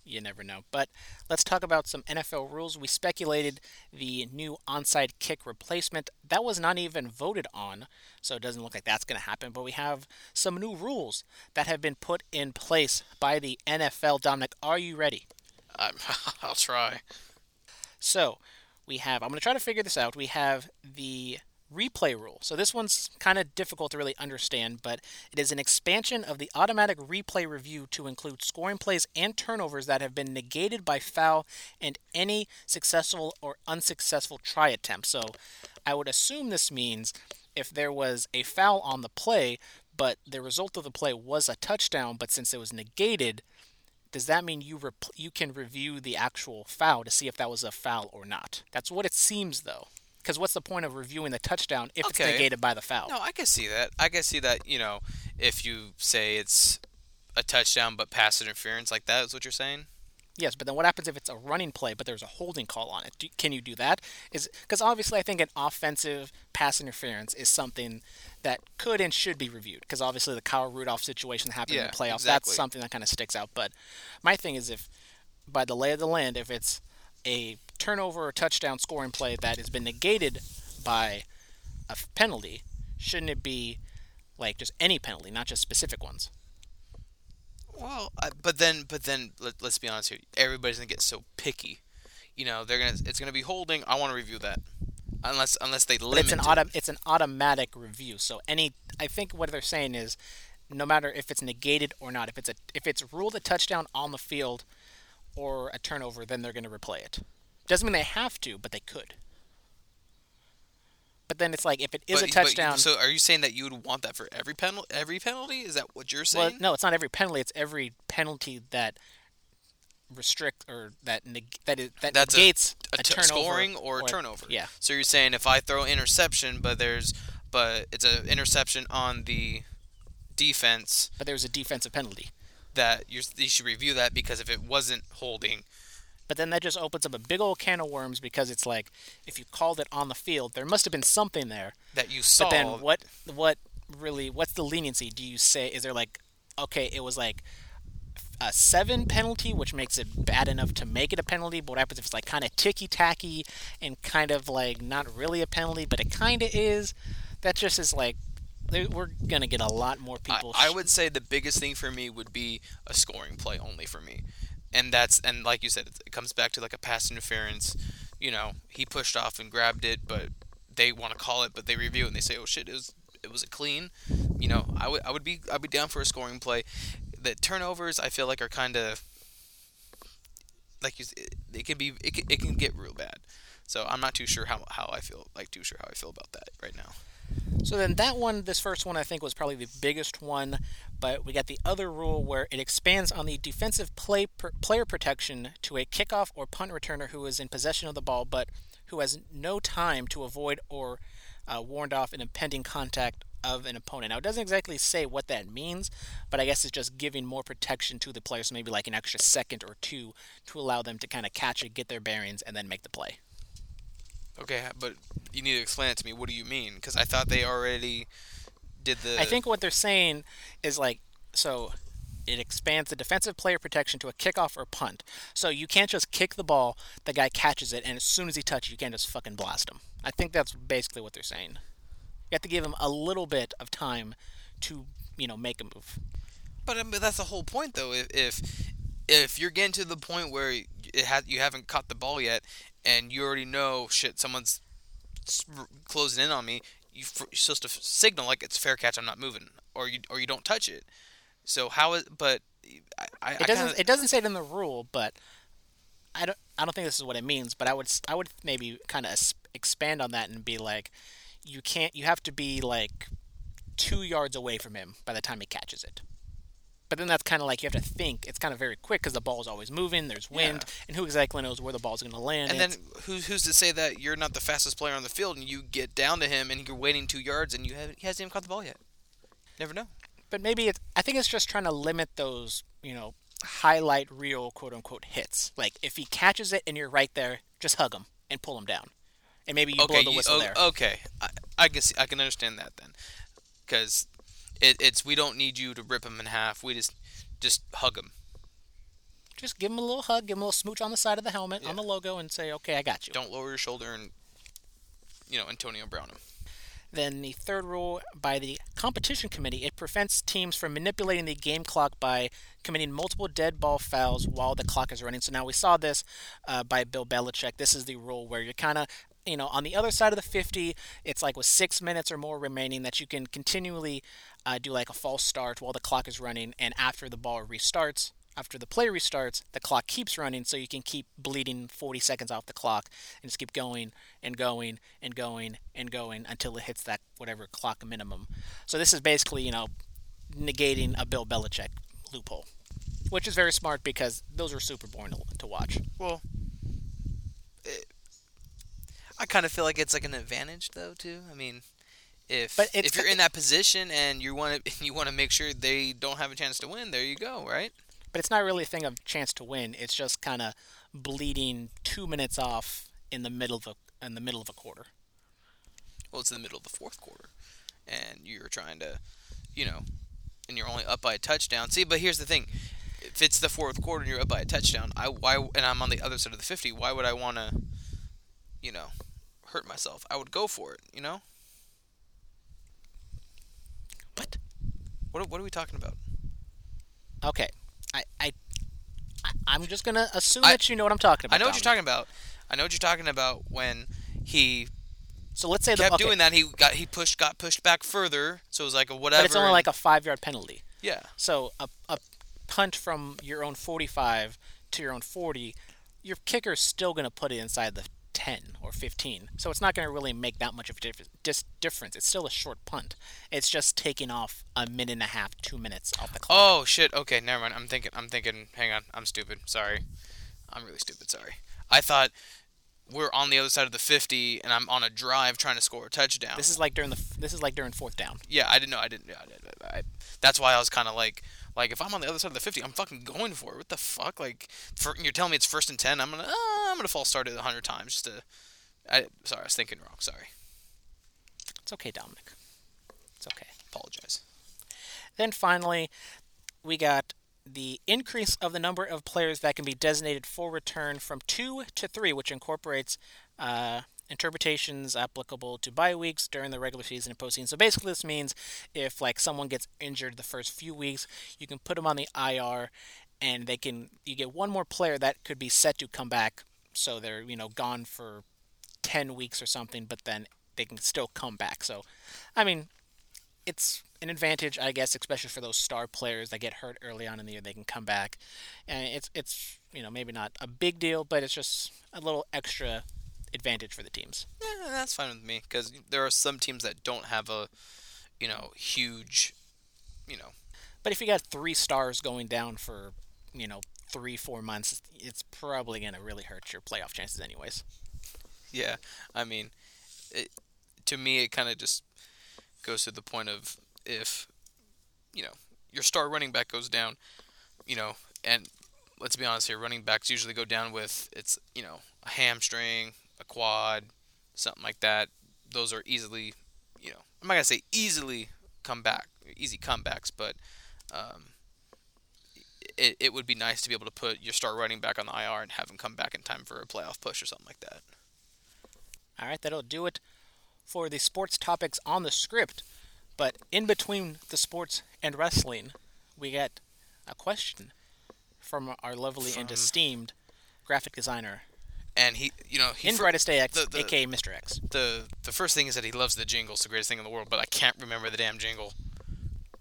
You never know. But let's talk about some NFL rules. We speculated the new onside kick replacement. That was not even voted on, so it doesn't look like that's going to happen. But we have some new rules that have been put in place by the NFL. Dominic, are you ready? I'm, I'll try. So we have, I'm going to try to figure this out. We have the replay rule. So this one's kind of difficult to really understand, but it is an expansion of the automatic replay review to include scoring plays and turnovers that have been negated by foul and any successful or unsuccessful try attempt. So I would assume this means if there was a foul on the play, but the result of the play was a touchdown, but since it was negated, does that mean you rep- you can review the actual foul to see if that was a foul or not? That's what it seems though. Because what's the point of reviewing the touchdown if it's negated by the foul? No, I can see that. I can see that. You know, if you say it's a touchdown but pass interference like that is what you're saying. Yes, but then what happens if it's a running play but there's a holding call on it? Do, can you do that? Is because obviously I think an offensive pass interference is something that could and should be reviewed because obviously the Kyle Rudolph situation that happened in the playoffs exactly. that's something that kind of sticks out. But my thing is if by the lay of the land if it's a turnover or touchdown scoring play that has been negated by a penalty, shouldn't it be like just any penalty, not just specific ones? Well, but then, but then, let, let's be honest here. Everybody's gonna get so picky. You know, they're gonna. It's gonna be holding. I want to review that, unless unless they But limit. it's an it. auto, it's an automatic review. So any, I think what they're saying is, no matter if it's negated or not, if it's a if it's ruled a touchdown on the field, or a turnover, then they're going to replay it. Doesn't mean they have to, but they could. But then it's like if it is But- a but- touchdown. so, are you saying that you would want that for every penalty? Every penalty? Is that what you're saying? well, no, it's not every penalty. It's every penalty that restrict or that neg- that is, that That's a- negates a t- turnover scoring or a turnover. Yeah. So you're saying if I throw interception, but there's but it's an interception on the defense But there's a defensive penalty. That you should review that because if it wasn't holding, But then that just opens up a big old can of worms because it's like if you called it on the field, there must have been something there. that you saw. But then what what really what's the leniency? Do you say is there like okay, it was like a seven penalty, which makes it bad enough to make it a penalty. But what happens if it's like kind of ticky tacky and kind of like not really a penalty, but it kind of is? That just is like we're gonna get a lot more people. I sh- would say the biggest thing for me would be a scoring play only for me, and that's and like you said, it, comes back to like a pass interference. You know, he pushed off and grabbed it, but they want to call it, but they review it and they say, "Oh shit, it was it was a clean." You know, I would I would be I'd be down for a scoring play. The turnovers I feel like are kind of like you, it, it can be it can, it can get real bad. So I'm not too sure how, how I feel like too sure how I feel about that right now. So then that one, this first one, I think was probably the biggest one. But we got the other rule where it expands on the defensive play per, player protection to a kickoff or punt returner who is in possession of the ball, but who has no time to avoid or uh, warned off an impending contact of an opponent. Now it doesn't exactly say what that means, but I guess it's just giving more protection to the players, maybe like an extra second or two to allow them to kind of catch it, get their bearings, and then make the play. Okay, but you need to explain it to me. What do you mean? Because I thought they already did the. I think what they're saying is like so it expands the defensive player protection to a kickoff or punt. So you can't just kick the ball, the guy catches it, and as soon as he touches, you can't just fucking blast him. I think that's basically what they're saying. You have to give him a little bit of time to, you know, make a move. But, um, but that's the whole point, though. If if if you're getting to the point where it had you haven't caught the ball yet, and you already know shit, someone's closing in on me, you you're supposed to f- signal like it's fair catch. I'm not moving, or you or you don't touch it. So how is but I, I, It doesn't it doesn't say it in the rule, but I don't I don't think this is what it means, but I would I would maybe kind of expand on that and be like you can't you have to be like 2 yards away from him by the time he catches it. But then that's kind of like you have to think. It's kind of very quick because the ball is always moving. There's wind, and who exactly knows where the ball's going to land? And then who's who's to say that you're not the fastest player on the field and you get down to him and you're waiting two yards and you haven't he hasn't even caught the ball yet. Never know. but maybe it's. I think it's just trying to limit those, you know, highlight reel quote unquote hits. Like if he catches it and you're right there, just hug him and pull him down, and maybe you okay, blow the you- whistle there. okay, I, I can see, I can understand that then, because it, it's we don't need you to rip him in half. We just just hug him. Just give him a little hug, give him a little smooch on the side of the helmet, on the logo, and say, "Okay, I got you." Don't lower your shoulder and you know Antonio Brown him. Then the third rule by the competition committee, it prevents teams from manipulating the game clock by committing multiple dead ball fouls while the clock is running. So now we saw this uh, by Bill Belichick. This is the rule where you're kind of you know, on the other side of the 50, it's like with six minutes or more remaining that you can continually uh, do like a false start while the clock is running, and after the ball restarts, after the play restarts, the clock keeps running, so you can keep bleeding 40 seconds off the clock and just keep going and going and going and going until it hits that whatever clock minimum. So this is basically, you know, negating a Bill Belichick loophole, which is very smart because those are super boring to, to watch. Well, it, I kind of feel like it's like an advantage though too. I mean, if But if you're in that position and you want to you want to make sure they don't have a chance to win, there you go, right? But it's not really a thing of chance to win. It's just kind of bleeding two minutes off in the middle of a in the middle of a quarter. Well, it's in the middle of the fourth quarter, and you're trying to, you know, and you're only up by a touchdown. See, but here's the thing: if it's the fourth quarter and you're up by a touchdown, I why and I'm on the other side of the fifty, why would I want to, you know, hurt myself? I would go for it. You know, What? What what are we talking about? Okay, I I. I'm just gonna assume I- that you know what I'm talking about. I know what you're talking about. I know what you're talking about when he So let's say the kept okay, doing that. He got he pushed got pushed back further, so it was like a whatever. but it's only and- like a five yard penalty. yeah. So a a punt from your own 45 to your own 40, your kicker's still gonna put it inside the 10 or 15. So it's not gonna really make that much of a dis- difference. It's still a short punt. It's just taking off a minute and a half, two minutes off the clock. Oh shit. Okay, never mind. I'm thinking. I'm thinking. Hang on. I'm stupid. Sorry. I'm really stupid. Sorry. I thought we're on the other side of the 50, and I'm on a drive trying to score a touchdown. This is like during the this is like during fourth down. yeah. I didn't know. I didn't. I, I, I, that's why I was kind of like, like if I'm on the other side of the 50, I'm fucking going for it. What the fuck? Like, for, you're telling me it's first and 10. I'm gonna. Uh, I'm gonna false start it a hundred times just to. I sorry. I was thinking wrong. Sorry. It's okay, Dominic. It's okay. Apologize. Then finally, we got the increase of the number of players that can be designated for return from two to three, which incorporates uh, interpretations applicable to bye weeks during the regular season and postseason. So basically, this means if like someone gets injured the first few weeks, you can put them on the IR, and they can you get one more player that could be set to come back. So they're you know gone for ten weeks or something, but then they can still come back. So, I mean, it's an advantage, I guess, especially for those star players that get hurt early on in the year. They can come back, and it's it's you know, maybe not a big deal, but it's just a little extra advantage for the teams. Yeah, that's fine with me because there are some teams that don't have a, you know, huge, you know, But if you got three stars going down for, you know, three, four months, it's probably going to really hurt your playoff chances, anyways. yeah. I mean, it, to me, it kind of just goes to the point of if, you know, your star running back goes down, you know, and let's be honest here, running backs usually go down with it's you know a hamstring, a quad, something like that. Those are easily, you know, I'm not gonna say easily come back, easy comebacks, but um, it, it would be nice to be able to put your star running back on the IR and have him come back in time for a playoff push or something like that. All right, that'll do it for the sports topics on the script. But in between the sports and wrestling, we get a question from our lovely and esteemed graphic designer And he, you know, he in fir- Brightest AX, the- the- aka Mr. X. the the first thing is that he loves the jingle. It's the greatest thing in the world, but I can't remember the damn jingle.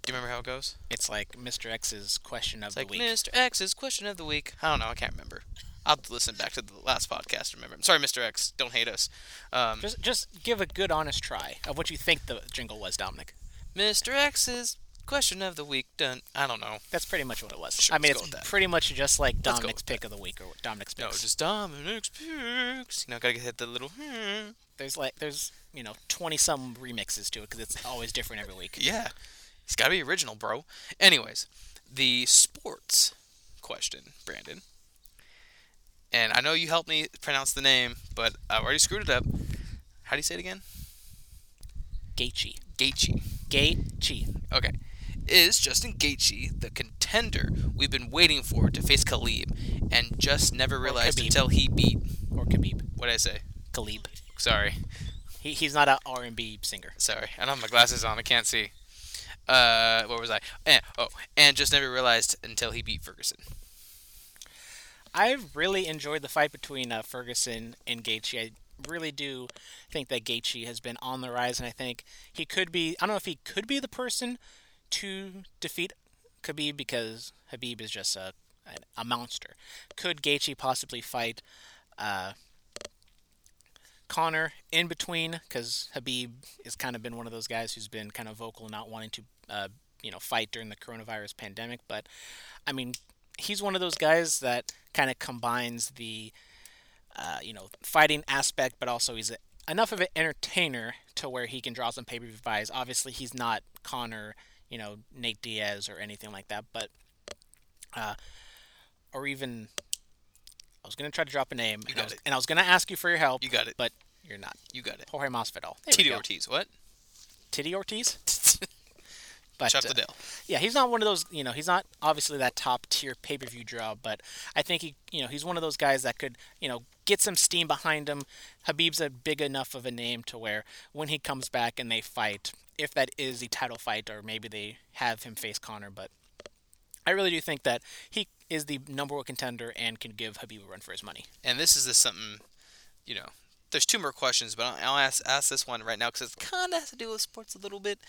Do you remember how it goes? It's like Mr. X's question of It's the like week. Mr. X's question of the week. I don't know. I can't remember. I'll listen back to the last podcast remember. I'm sorry, Mr. X. Don't hate us. Um, Just, just give a good, honest try of what you think the jingle was, Dominic. Mr. X's question of the week. Done. I don't know. That's pretty much what it was. Sure, I mean, it's pretty much just like Dominic's pick of the week or Dominic's picks. No, just Dominic's picks. You know, gotta hit the little. Hmm. There's like, there's you know, twenty some remixes to it because it's always different every week. Yeah, it's gotta be original, bro. Anyways, the sports question, Brandon. And I know you helped me pronounce the name, but I already screwed it up. How do you say it again? Gaethje. Gaethje. Gaethje. Okay. Is Justin Gaethje the contender we've been waiting for to face Khabib and just never realized Khabib. until he beat? Or Khabib. What did I say? Khalib. Sorry, He, he's not an R&B singer. sorry. I don't have my glasses on. I can't see. Uh, what was I? Eh, oh, and just never realized until he beat Ferguson. I really enjoyed the fight between uh, Ferguson and Gaethje. I really do think that Gaethje has been on the rise, and I think he could be. I don't know if he could be the person to defeat Khabib because Habib is just a a monster. Could Gaethje possibly fight uh, Conor in between? Because Habib has kind of been one of those guys who's been kind of vocal, not wanting to, uh, you know, fight during the coronavirus pandemic. But I mean, he's one of those guys that kind of combines the, uh, you know, fighting aspect, but also he's a, enough of an entertainer to where he can draw some pay per view buys. Obviously, he's not Conor, you know, Nate Diaz or anything like that, but, uh, or even. I was gonna try to drop a name, and I, was, it. and I was gonna ask you for your help. You got it. but you're not. You got it. Jorge Masvidal. There Tito. Ortiz. What? Titty Ortiz. But uh, yeah, he's not one of those. You know, he's not obviously that top tier pay per view draw, but I think he, you know, he's one of those guys that could, you know, get some steam behind him. Habib's a big enough of a name to where when he comes back and they fight, if that is the title fight, or maybe they have him face Conor, but I really do think that he is the number one contender and can give Habib a run for his money. And this is just something, you know. There's two more questions, but I'll ask ask this one right now because it kind of has to do with sports a little bit.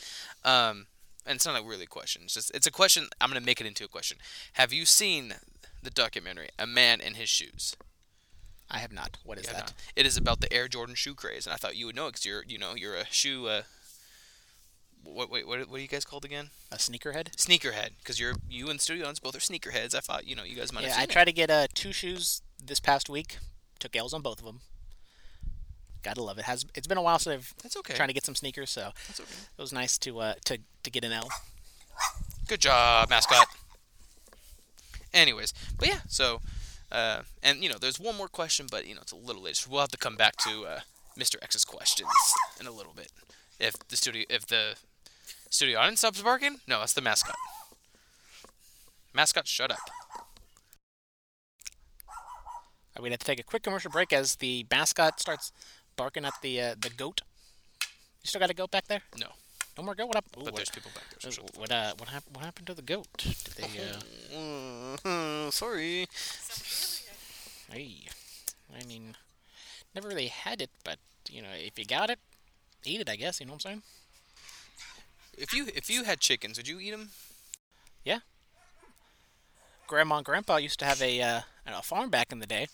Um, and it's not a really question. It's just it's a question. I'm gonna make it into a question. Have you seen the documentary "A Man in His Shoes"? I have not. What is Yeah, that? no. It is about the Air Jordan shoe craze, and I thought you would know because you're you know you're a shoe. Uh, what wait what what are you guys called again? A sneakerhead? Sneakerhead, because you're you and Studio both are sneakerheads. I thought you know you guys might Yeah, have I seen it. tried to get uh, two shoes this past week. Took L's on both of them. Gotta love it. Has it's been a while since I've That's okay. trying to get some sneakers, so That's okay. it was nice to uh, to to get an L. Good job, mascot. Anyways, but yeah, so uh, and you know, there's one more question, but you know, it's a little late. So we'll have to come back to uh, Mr. X's questions in a little bit. If the studio, if the studio audience stops barking, no, that's the mascot. Mascot, shut up. Are we gonna take a quick commercial break as the mascot starts barking at the uh, the goat? You still got a goat back there? No, No more goat. What happened? Ooh, but what, there's people back there. So the what uh what happened? What happened to the goat? Did they? Uh, Mm, sorry. hey, I mean, never really had it, but you know, if you got it, eat it. I guess you know what I'm saying. If you if you had chickens, would you eat them? Yeah. Grandma and grandpa used to have a uh, a farm back in the day,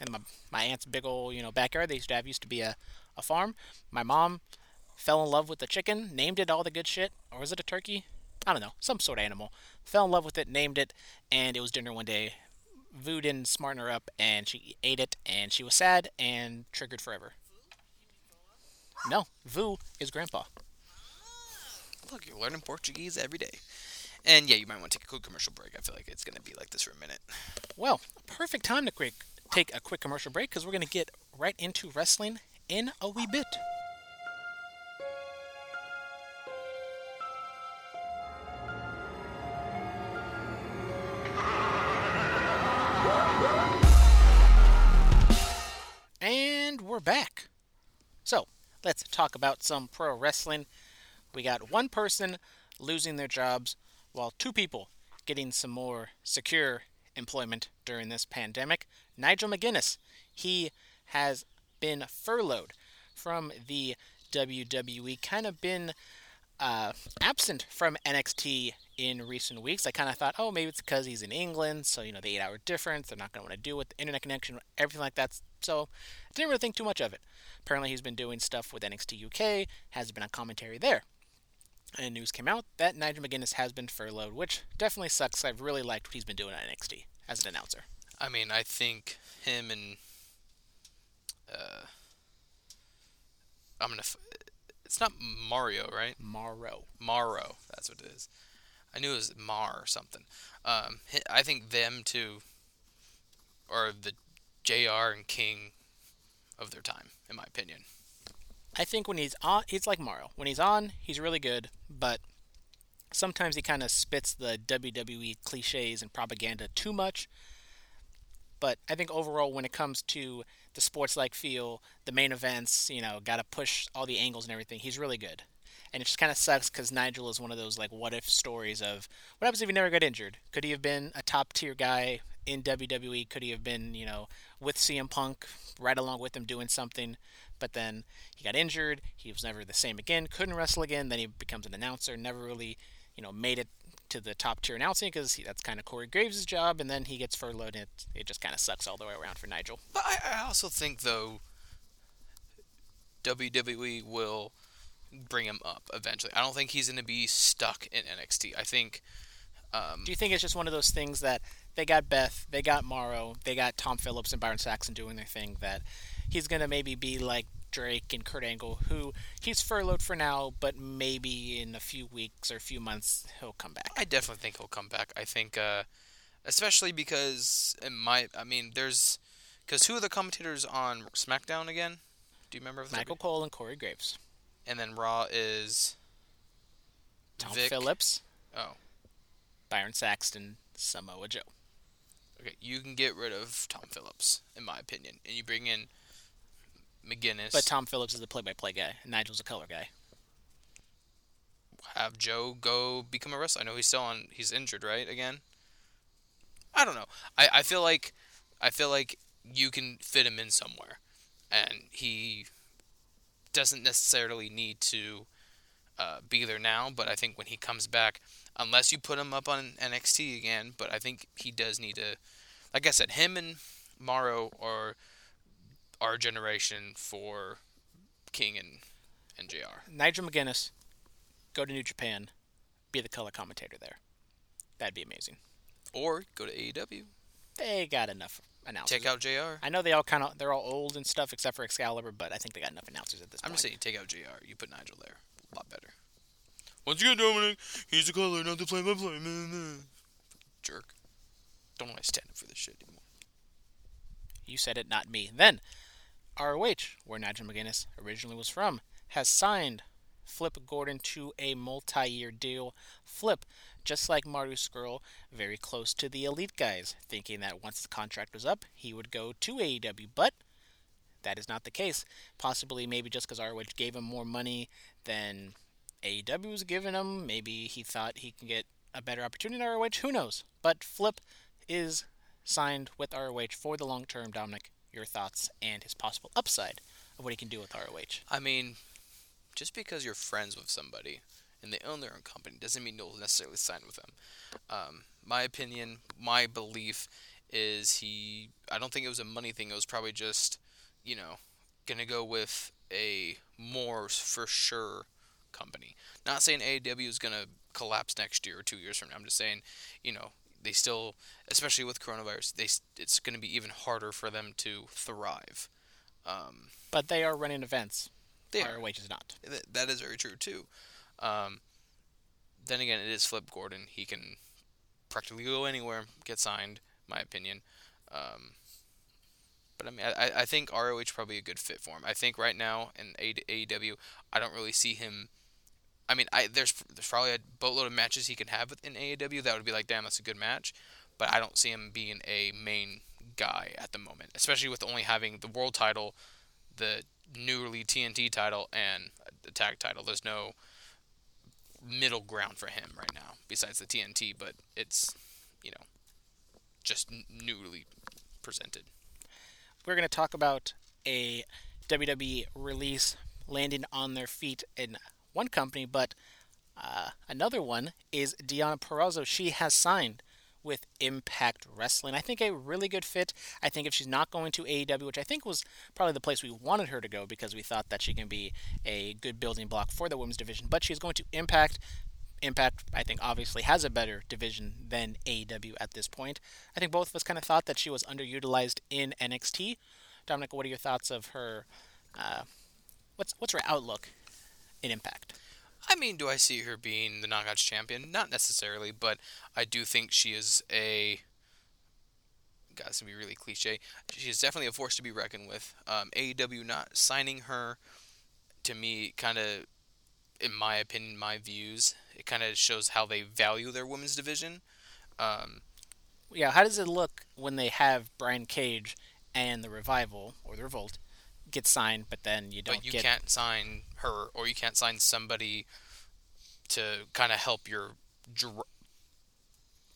and my my aunt's big old you know backyard they used to have used to be a, a farm. My mom fell in love with the chicken, named it all the good shit, or was it a turkey? I don't know, some sort of animal. Fell in love with it, named it, and it was dinner one day. Vu didn't smarten her up, and she ate it, and she was sad and triggered forever. No, Vu is grandpa. Look, you're learning Portuguese every day. And yeah, you might want to take a quick commercial break. I feel like it's going to be like this for a minute. Well, perfect time to quick take a quick commercial break because we're going to get right into wrestling in a wee bit. Let's talk about some pro wrestling. We got one person losing their jobs while two people getting some more secure employment during this pandemic. Nigel McGuinness, he has been furloughed from the WWE, kind of been uh, absent from NXT in recent weeks. I kind of thought, oh, maybe it's because he's in England, so you know the eight-hour difference. They're not going to want to deal with the internet connection, everything like that. So I didn't really think too much of it. Apparently, he's been doing stuff with NXT UK. Has been on commentary there. And news came out that Nigel McGuinness has been furloughed, which definitely sucks. I've really liked what he's been doing at NXT as an announcer. I mean, I think him and uh, I'm gonna. F- it's not Mario, right? Mauro. Mauro. That's what it is. I knew it was Mar or something. Um, I think them two are the JR and King of their time, in my opinion. I think when he's on, he's like Mario. When he's on, he's really good, but sometimes he kind of spits the WWE cliches and propaganda too much. But I think overall, when it comes to the sports like feel, the main events, you know, got to push all the angles and everything, he's really good. And it just kind of sucks because Nigel is one of those like what if stories of what happens if he never got injured? Could he have been a top tier guy in WWE? Could he have been, you know, with CM Punk right along with him doing something? But then he got injured. He was never the same again. Couldn't wrestle again. Then he becomes an announcer. Never really, you know, made it to the top tier announcing because that's kind of Corey Graves' job. And then he gets furloughed. And it, it just kind of sucks all the way around for Nigel. But I, I also think though WWE will bring him up eventually. I don't think he's going to be stuck in NXT. I think um, Do you think it's just one of those things that they got Beth, they got Mauro, they got Tom Phillips and Byron Saxton doing their thing that he's going to maybe be like Drake and Kurt Angle, who he's furloughed for now, but maybe in a few weeks or a few months he'll come back. I definitely think he'll come back. I think, uh, especially because it might. I mean, there's because who are the commentators on SmackDown again? Do you remember? Michael Cole and Corey Graves. And then Raw is Tom Vic- Phillips, Oh, Byron Saxton, Samoa Joe. okay. You can get rid of Tom Phillips, in my opinion, and you bring in McGuinness. But Tom Phillips is the play-by-play guy, and Nigel's a color guy. have Joe go become a wrestler. I know he's still on. He's injured, right? Again. I don't know. I, I feel like I feel like you can fit him in somewhere, and he doesn't necessarily need to uh, be there now. But I think when he comes back, unless you put him up on NXT again, but I think he does need to. Like I said, him and Morrow are our generation for King and and Jr. Nigel McGuinness, go to New Japan, be the color commentator there. That'd be amazing. Or go to AEW. They got enough announcers. Take out JR. I know they all kind of they're all old and stuff except for Excalibur, but I think they got enough announcers at this point. I'm point. just saying, take out JR. You put Nigel there. A lot better. Once again, Dominic, he's the color, not the play by play. Jerk. Don't want to stand up for this shit anymore. You said it, not me. Then, ROH, where Nigel McGuinness originally was from, has signed Flip Gordon to a multi-year deal. Flip, just like Marty Scurll, very close to the elite guys, thinking that once his contract was up, he would go to AEW, but that is not the case. Possibly, maybe just because ROH gave him more money than AEW was giving him, maybe he thought he can get a better opportunity in ROH. Who knows? But Flip is signed with ROH for the long term. Dominic, your thoughts and his possible upside of what he can do with ROH. I mean, just because you're friends with somebody and they own their own company doesn't mean you'll necessarily sign with them. Um, my opinion, my belief is he. I don't think it was a money thing. It was probably just, you know, gonna go with a more for sure company. Not saying AEW is gonna collapse next year or two years from now. I'm just saying, you know, they still, especially with coronavirus, they it's gonna be even harder for them to thrive. Um, But they are running events. they ROH are. is not. Th- that is very true too. Um, then again, it is Flip Gordon. He can practically go anywhere, get signed. My opinion. Um, but I mean, I, I think ROH probably a good fit for him. I think right now in A- AEW, I don't really see him. I mean, I there's there's probably a boatload of matches he can have in AEW that would be like, damn, that's a good match. But I don't see him being a main guy at the moment, especially with only having the world title, the newly TNT title, and the tag title. There's no middle ground for him right now besides the TNT, but it's you know just newly presented. We're going to talk about a WWE release landing on their feet in one company, but uh, another one is Deonna Purrazzo. She has signed with Impact Wrestling. I think a really good fit. I think if she's not going to AEW, which I think was probably the place we wanted her to go because we thought that she can be a good building block for the women's division, but she's going to Impact. Impact, I think, obviously has a better division than AEW at this point. I think both of us kind of thought that she was underutilized in NXT. Dominic, what are your thoughts of her? Uh, what's what's her outlook in Impact? I mean, do I see her being the Knockouts champion? Not necessarily, but I do think she is a. God, this is gonna be really cliche. She is definitely a force to be reckoned with. Um, AEW not signing her, to me, kind of, in my opinion, my views, it kind of shows how they value their women's division. Um, Yeah, how does it look when they have Brian Cage and the Revival or the Revolt get signed, but then you don't but you get can't sign her, or you can't sign somebody to kind of help your. Dr-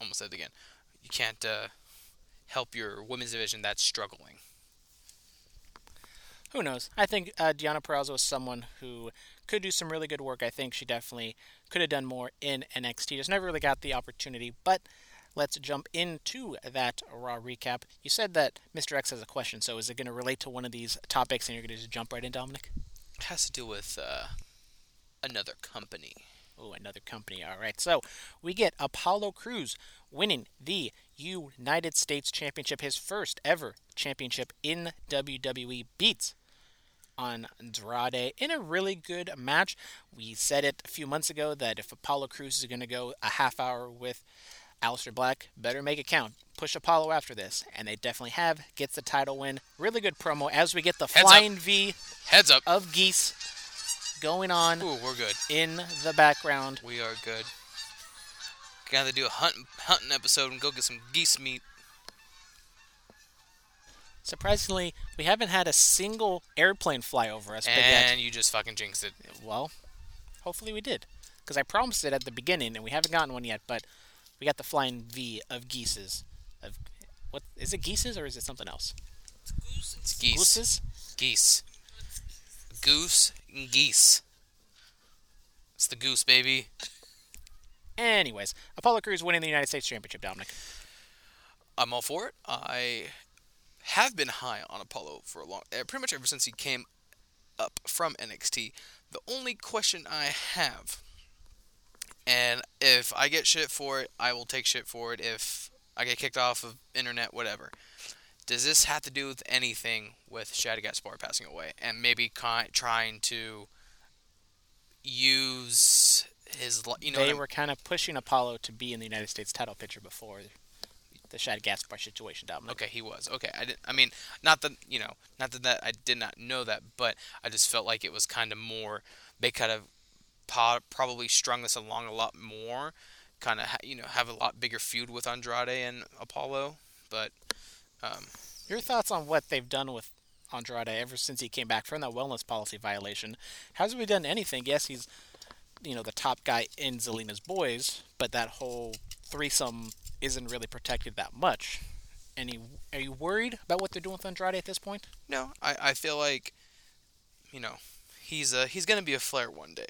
almost said it again. You can't uh, help your women's division that's struggling. who knows? I think uh, Deonna Purrazzo is someone who could do some really good work. I think she definitely could have done more in NXT. Just never really got the opportunity. But let's jump into that Raw recap. You said that Mr. X has a question, so is it going to relate to one of these topics and you're going to just jump right in, Dominic? It has to do with uh, another company. Oh, another company. All right. So we get Apollo Crews winning the United States Championship, his first ever championship in WWE. Beats On Andrade in a really good match. We said it a few months ago that if Apollo Crews is going to go a half hour with Aleister Black, better make it count. Push Apollo after this, and they definitely have. Gets the title win. Really good promo as we get the Heads up. flying V Heads up. of geese going on Ooh, we're good. in the background. We are good. Gotta do a hunt, hunting episode and go get some geese meat. Surprisingly, we haven't had a single airplane fly over us, And you just fucking jinxed it. well, hopefully we did. Because I promised it at the beginning, and we haven't gotten one yet, but we got the flying V of geeses. Of what is it geeses or is it something else? It's geese. Gooses? Geese. Goose and geese. It's the goose, baby. Anyways, Apollo Crews winning the United States Championship, Dominic. I'm all for it. I have been high on Apollo for a long, uh, pretty much ever since he came up from NXT. The only question I have, and if I get shit for it, I will take shit for it. If I get kicked off of internet, whatever. Does this have to do with anything with Shadi Gaspard passing away and maybe ki- trying to use his, li- you know, they were kind of pushing Apollo to be in the United States title picture before the Shad Gaspard situation, Dominic. Okay, he was. Okay, I didn't. I mean, not that you know, not that, that I did not know that, but I just felt like it was kind of more. They kind of probably strung this along a lot more, kind of you know have a lot bigger feud with Andrade and Apollo. But um, Your thoughts on what they've done with Andrade ever since he came back from that wellness policy violation? Hasn't he done anything? Yes, he's you know the top guy in Zelina's boys, but that whole threesome isn't really protected that much. Any are you worried about what they're doing with Andrade at this point? no, I, I feel like you know he's uh, he's gonna be a Flair one day,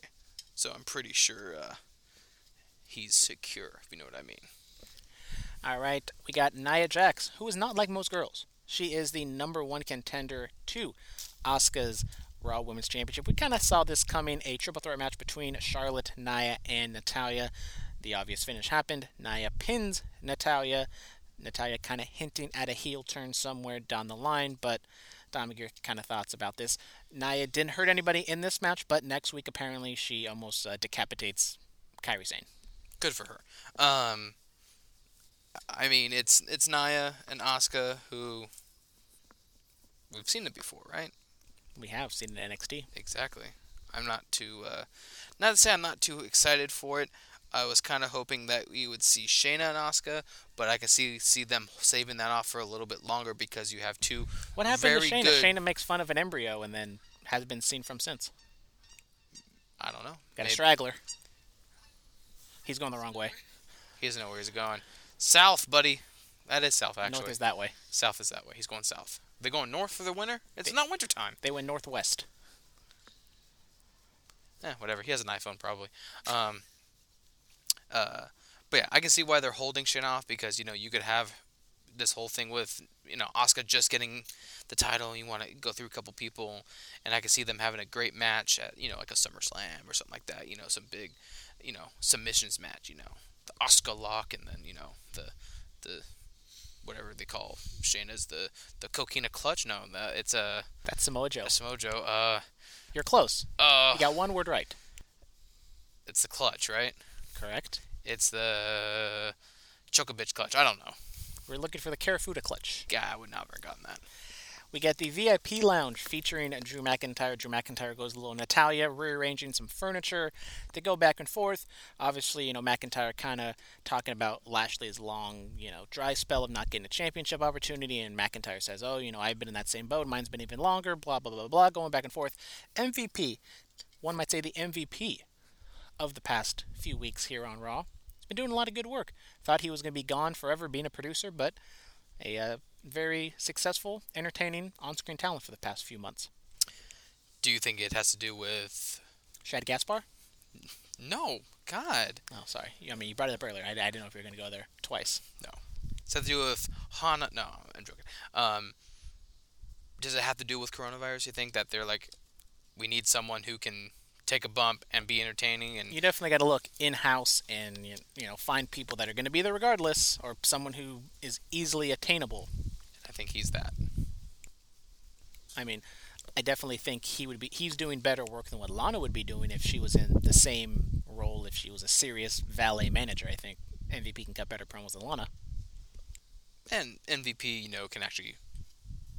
so I'm pretty sure uh, he's secure. If you know what I mean. All right, we got Nia Jax, who is not like most girls. She is the number one contender to Asuka's Raw Women's Championship. We kind of saw this coming a triple threat match between Charlotte, Nia, and Natalya. The obvious finish happened. Nia pins Natalya. Natalya kind of hinting at a heel turn somewhere down the line, but Dom, your kind of thoughts about this. Nia didn't hurt anybody in this match, but next week apparently she almost uh, decapitates Kairi Sane. Good for her. Um, I mean, it's it's Nia and Asuka who we've seen it before, right? We have seen it in NXT. Exactly. I'm not too, uh, not to say I'm not too excited for it. I was kind of hoping that we would see Shayna and Asuka, but I can see see them saving that off for a little bit longer because you have two What happened very to Shayna? good. Shayna makes fun of an embryo and then has been seen from since. I don't know. Got a straggler. He's going the wrong way. He doesn't know where he's going. South, buddy. That is south, actually. North is that way. South is that way. He's going south. They're going north for the winter? It's They- not winter time. They went northwest. Eh, whatever. He has an iPhone probably. Um, uh, but yeah, I can see why they're holding Shane off because you know you could have this whole thing with you know Asuka just getting the title. and You want to go through a couple people, and I can see them having a great match at you know like a SummerSlam or something like that. You know, some big, you know, submissions match. You know, the Asuka lock, and then you know the the whatever they call Shane Shayna's the the coquina clutch. No, the, it's a, That's Samoa Joe. Samoa Joe. Uh, You're close. uh, You got one word right. it's the clutch, right? Correct. It's the Chocobitch clutch. I don't know. We're looking for the Kirifuda clutch. Yeah, I would not have gotten that. We get the VIP lounge featuring Drew McIntyre. Drew McIntyre goes a little Natalya, rearranging some furniture. They go back and forth. Obviously, you know, McIntyre kind of talking about Lashley's long, you know, dry spell of not getting a championship opportunity. And McIntyre says, oh, you know, I've been in that same boat. Mine's been even longer, blah, blah, blah, blah, going back and forth. MVP, one might say the MVP of the past few weeks here on Raw. He's been doing a lot of good work. Thought he was going to be gone forever being a producer, but a uh, very successful, entertaining on-screen talent for the past few months. Do you think it has to do with? Shad Gaspard? No, God. Oh, sorry. I mean, you brought it up earlier. I, I didn't know if you were going to go there twice. Does it have to do with Hana? No, I'm joking. Um, does it have to do with coronavirus? You think that they're like, we need someone who can take a bump and be entertaining and You definitely got to look in-house and you you know find people that are going to be there regardless, or someone who is easily attainable. I think he's that. I mean, I definitely think he would be. He's doing better work than what Lana would be doing if she was in the same role. If she was a serious valet manager, I think MVP can cut better promos than Lana. And MVP, you know, can actually,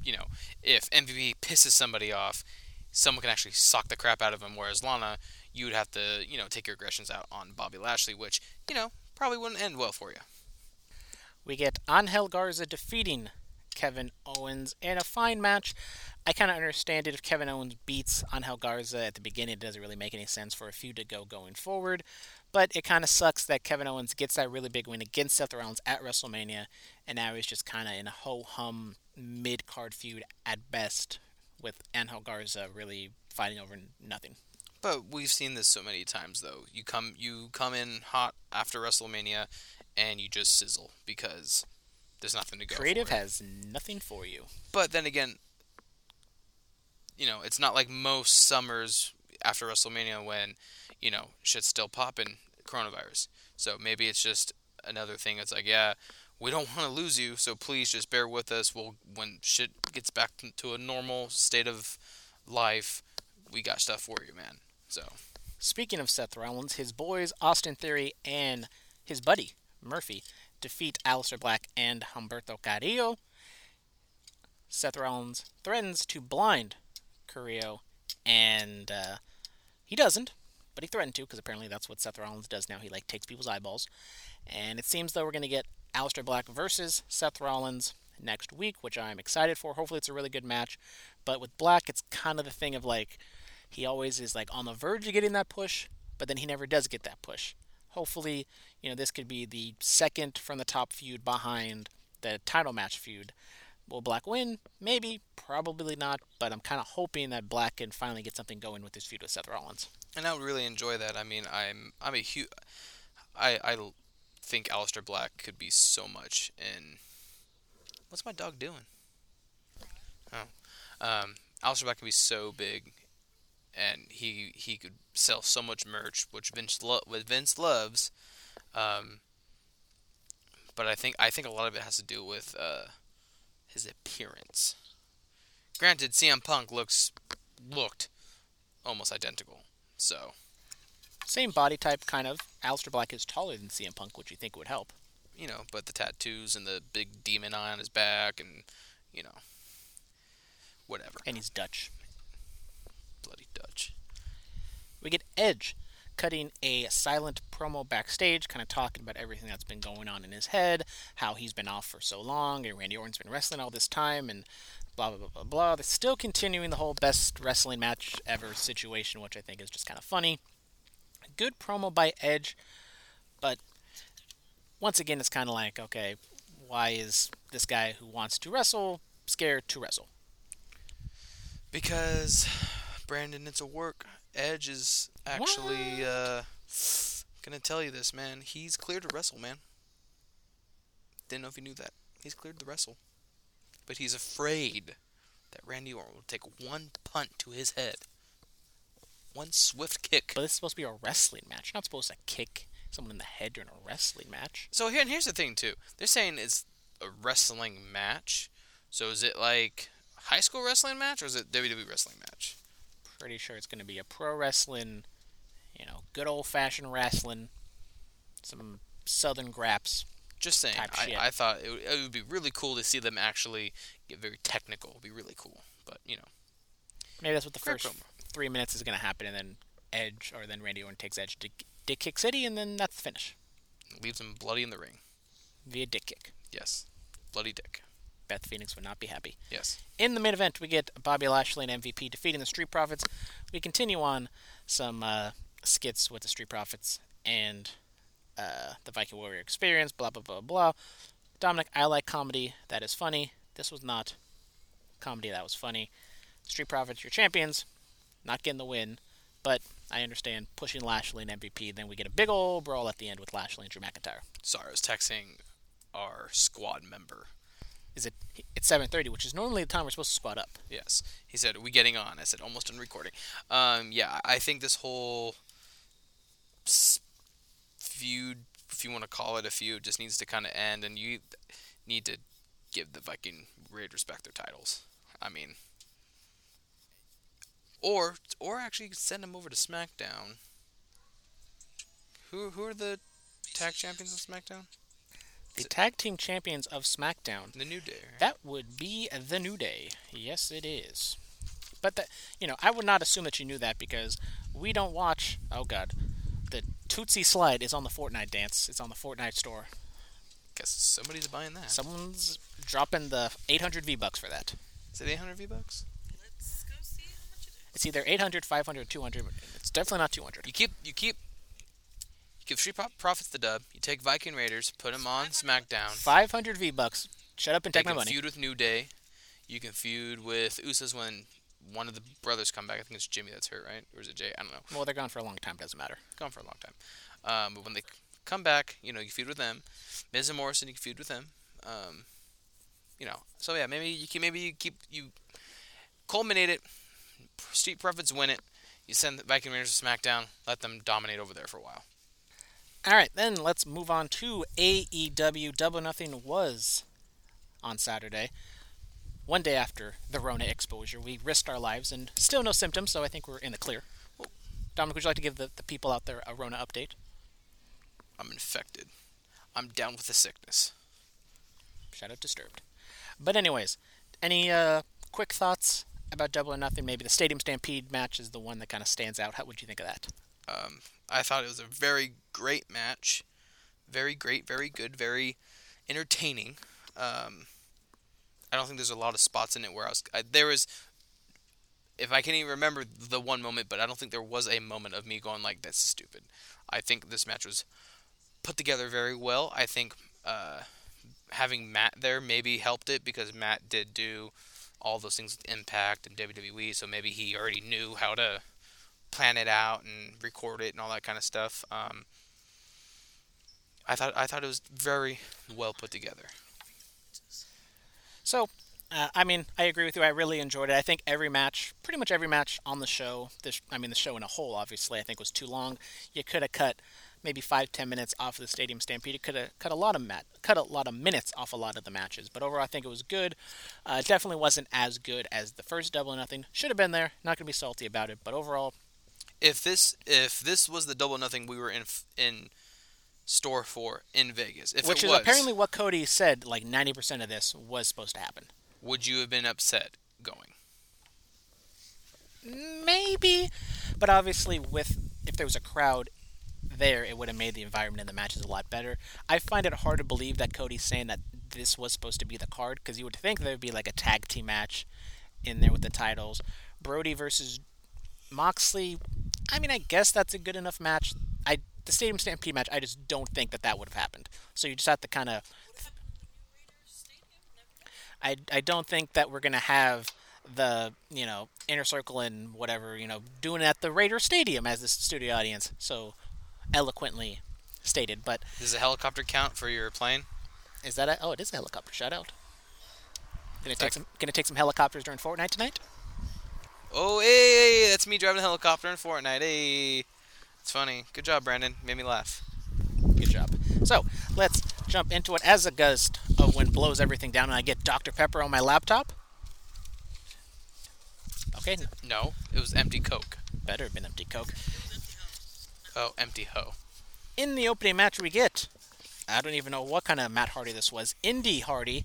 you know, if MVP pisses somebody off, someone can actually sock the crap out of him. Whereas Lana, you would have to, you know, take your aggressions out on Bobby Lashley, which, you know, probably wouldn't end well for you. We get Angel Garza defeating Kevin Owens in a fine match. I kind of understand it if Kevin Owens beats Angel Garza at the beginning. It doesn't really make any sense for a feud to go going forward. But it kind of sucks that Kevin Owens gets that really big win against Seth Rollins at WrestleMania, and now he's just kind of in a ho hum mid card feud at best, with Angel Garza really fighting over nothing. But we've seen this so many times, though. You come, you come in hot after WrestleMania, and you just sizzle because there's nothing to go. Creative for. has nothing for you. But then again, you know, it's not like most summers after WrestleMania when, you know, shit's still popping coronavirus. So maybe it's just another thing. It's like, yeah, we don't want to lose you, so please just bear with us. We'll when shit gets back to a normal state of life, we got stuff for you, man. So Speaking of Seth Rollins, his boys Austin Theory and his buddy Murphy defeat Aleister Black and Humberto Carrillo. Seth Rollins threatens to blind Carrillo, and uh, he doesn't, but he threatened to because apparently that's what Seth Rollins does now. He like takes people's eyeballs, and it seems though we're gonna get Aleister Black versus Seth Rollins next week, which I'm excited for. Hopefully, it's a really good match. But with Black, it's kind of the thing of like he always is like on the verge of getting that push, but then he never does get that push. Hopefully, you know, this could be the second from the top feud behind the title match feud. Will Black win? Maybe, probably not, but I'm kind of hoping that Black can finally get something going with this feud with Seth Rollins. and I would really enjoy that. I mean, I'm I'm a huge I I think Aleister Black could be so much in. What's my dog doing? Oh, um, Aleister Black could be so big, and he he could sell so much merch, which Vince lo- what Vince loves. Um, but I think I think a lot of it has to do with uh, his appearance. Granted, CM Punk looks looked almost identical, so Same body type, kind of. Aleister Black is taller than CM Punk, which you think would help. you know, but the tattoos and the big demon eye on his back, and you know, whatever. And he's Dutch. Bloody Dutch. We get Edge cutting a silent promo backstage, kind of talking about everything that's been going on in his head, how he's been off for so long, and Randy Orton's been wrestling all this time, and blah blah blah blah blah. They're still continuing the whole best wrestling match ever situation, which I think is just kind of funny. Good promo by Edge, but once again, it's kind of like, okay, why is this guy who wants to wrestle scared to wrestle? Because Brandon, it's a work. Edge is actually uh, gonna tell you this, man. He's cleared to wrestle, man. Didn't know if you knew that. He's cleared to wrestle, but he's afraid that Randy Orton will take one punt to his head, one swift kick. But this is supposed to be a wrestling match. You're not supposed to kick someone in the head during a wrestling match. So here and here's the thing too. They're saying it's a wrestling match. So is it like high school wrestling match or is it WWE wrestling match? Pretty sure it's going to be a pro wrestling, you know, good old fashioned wrestling, some southern graps. Just saying. I. I thought it would, it would be really cool to see them actually get very technical. It'd be really cool. But you know, Maybe that's what the Great first promo. Three minutes is going to happen, and then Edge or then Randy Orton takes Edge to Dick Kick City, and then that's the finish leaves him bloody in the ring. via Dick Kick. Yes, bloody dick. Beth Phoenix would not be happy. Yes. In the main event, we get Bobby Lashley and MVP defeating the Street Profits. We continue on some uh, skits with the Street Profits and uh, the Viking Warrior Experience, blah, blah, blah, blah. Dominic, I like comedy that is funny. This was not comedy that was funny. Street Profits, your champions, not getting the win, but I understand pushing Lashley and MVP. Then we get a big old brawl at the end with Lashley and Drew McIntyre. Sorry, I was texting our squad member. Is it? It's 7:30, which is normally the time we're supposed to squad up. Yes. He said, "Are we getting on?" I said, "Almost done recording." Um, yeah, I think this whole feud, if you want to call it a feud, just needs to kind of end, and you need to give the Viking great respect their titles. I mean, or or actually send them over to SmackDown. Who who are the tag champions of SmackDown? The tag team champions of SmackDown. The New Day. right? That would be the New Day. Yes, it is. But that you know, I would not assume that you knew that because we don't watch. Oh God, the Tootsie Slide is on the Fortnite dance. It's on the Fortnite store. Guess somebody's buying that. Someone's dropping the 800 V bucks for that. Is it 800 V bucks? Let's go see how much it is. It's either 800, 500, 200. It's definitely not 200. You keep you keep you give Street Pro- Profits the dub. You take Viking Raiders, put them on SmackDown. 500 V bucks. Shut up and take my can money. feud with New Day. You can feud with Usos when one of the brothers come back. I think it's Jimmy that's hurt, right? Or is it Jey? I don't know. Well, they're gone for a long time. It doesn't matter. Gone for a long time. Um, but when they come back, you know, you feud with them. Miz and Morrison, you can feud with them. Um, you know, so yeah, maybe you can maybe you keep you culminate it. Street Profits win it. You send the Viking Raiders to SmackDown. Let them dominate over there for a while. All right, then let's move on to AEW. Double Nothing was on Saturday, one day after the Rona exposure. We risked our lives and still no symptoms, so I think we're in the clear. Dominic, would you like to give the, the people out there a Rona update? I'm infected. I'm down with the sickness. Shout out Disturbed. But anyways, any uh, quick thoughts about Double or Nothing? Maybe the Stadium Stampede match is the one that kind of stands out. How would you think of that? Um, I thought it was a very great match. Very great, very good, very entertaining. Um, I don't think there's a lot of spots in it where I was. I, there was, if I can even remember the one moment, but I don't think there was a moment of me going like, "That's stupid." I think this match was put together very well. I think uh, having Matt there maybe helped it because Matt did do all those things with Impact and WWE, so maybe he already knew how to plan it out and record it and all that kind of stuff. Um, I thought I thought it was very well put together. So, uh, I mean, I agree with you. I really enjoyed it. I think every match, pretty much every match on the show, this, I mean, the show in a whole, obviously, I think was too long. You could have cut maybe five, ten minutes off of the Stadium Stampede. You could have cut a lot of mat, cut a lot of minutes off a lot of the matches. But overall, I think it was good. Uh, definitely wasn't as good as the first Double or Nothing. Should have been there. Not gonna be salty about it. But overall, If this if this was the double nothing we were in in store for in Vegas, if which it is was, apparently what Cody said. Like ninety percent of this was supposed to happen. would you have been upset going? Maybe, but obviously, with if there was a crowd there, it would have made the environment in the matches a lot better. I find it hard to believe that Cody's saying that this was supposed to be the card because you would think there would be like a tag team match in there with the titles. Brodie versus Moxley. I mean, I guess that's a good enough match. I the Stadium Stampede match. I just don't think that that would have happened. So you just have to kind of What happened on New Raiders Stadium? Never. I, I don't think that we're gonna have the you know inner circle and whatever you know doing it at the Raider Stadium as the studio audience so eloquently stated. But Does a helicopter count for your plane? is that a, oh it is a helicopter shout out. Gonna take Like- some gonna take some helicopters during Fortnite tonight. Oh, hey, that's me driving a helicopter in Fortnite. Hey, it's funny. Good job, Brandon. Made me laugh. Good job. So let's jump into it as a gust of wind blows everything down and I get Dr Pepper on my laptop. Okay, No, it was empty Coke. better have been empty Coke. Oh, empty hoe. in the opening match we get I don't even know what kind of Matt Hardy this was. Indy Hardy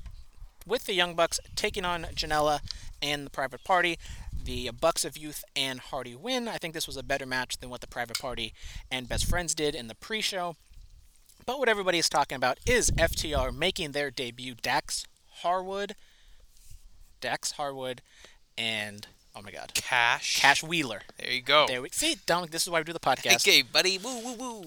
with the Young Bucks taking on Janela and the Private Party. The Bucks of Youth and Hardy win. I think this was a better match than what the Private Party and Best Friends did in the pre-show. But what everybody is talking about is FTR making their debut. Dax Harwood, Dax Harwood, and oh my God, Cash. Cash Wheeler. There you go. There we see, Dominic. This is why we do the podcast. Okay, buddy. Woo, woo, woo.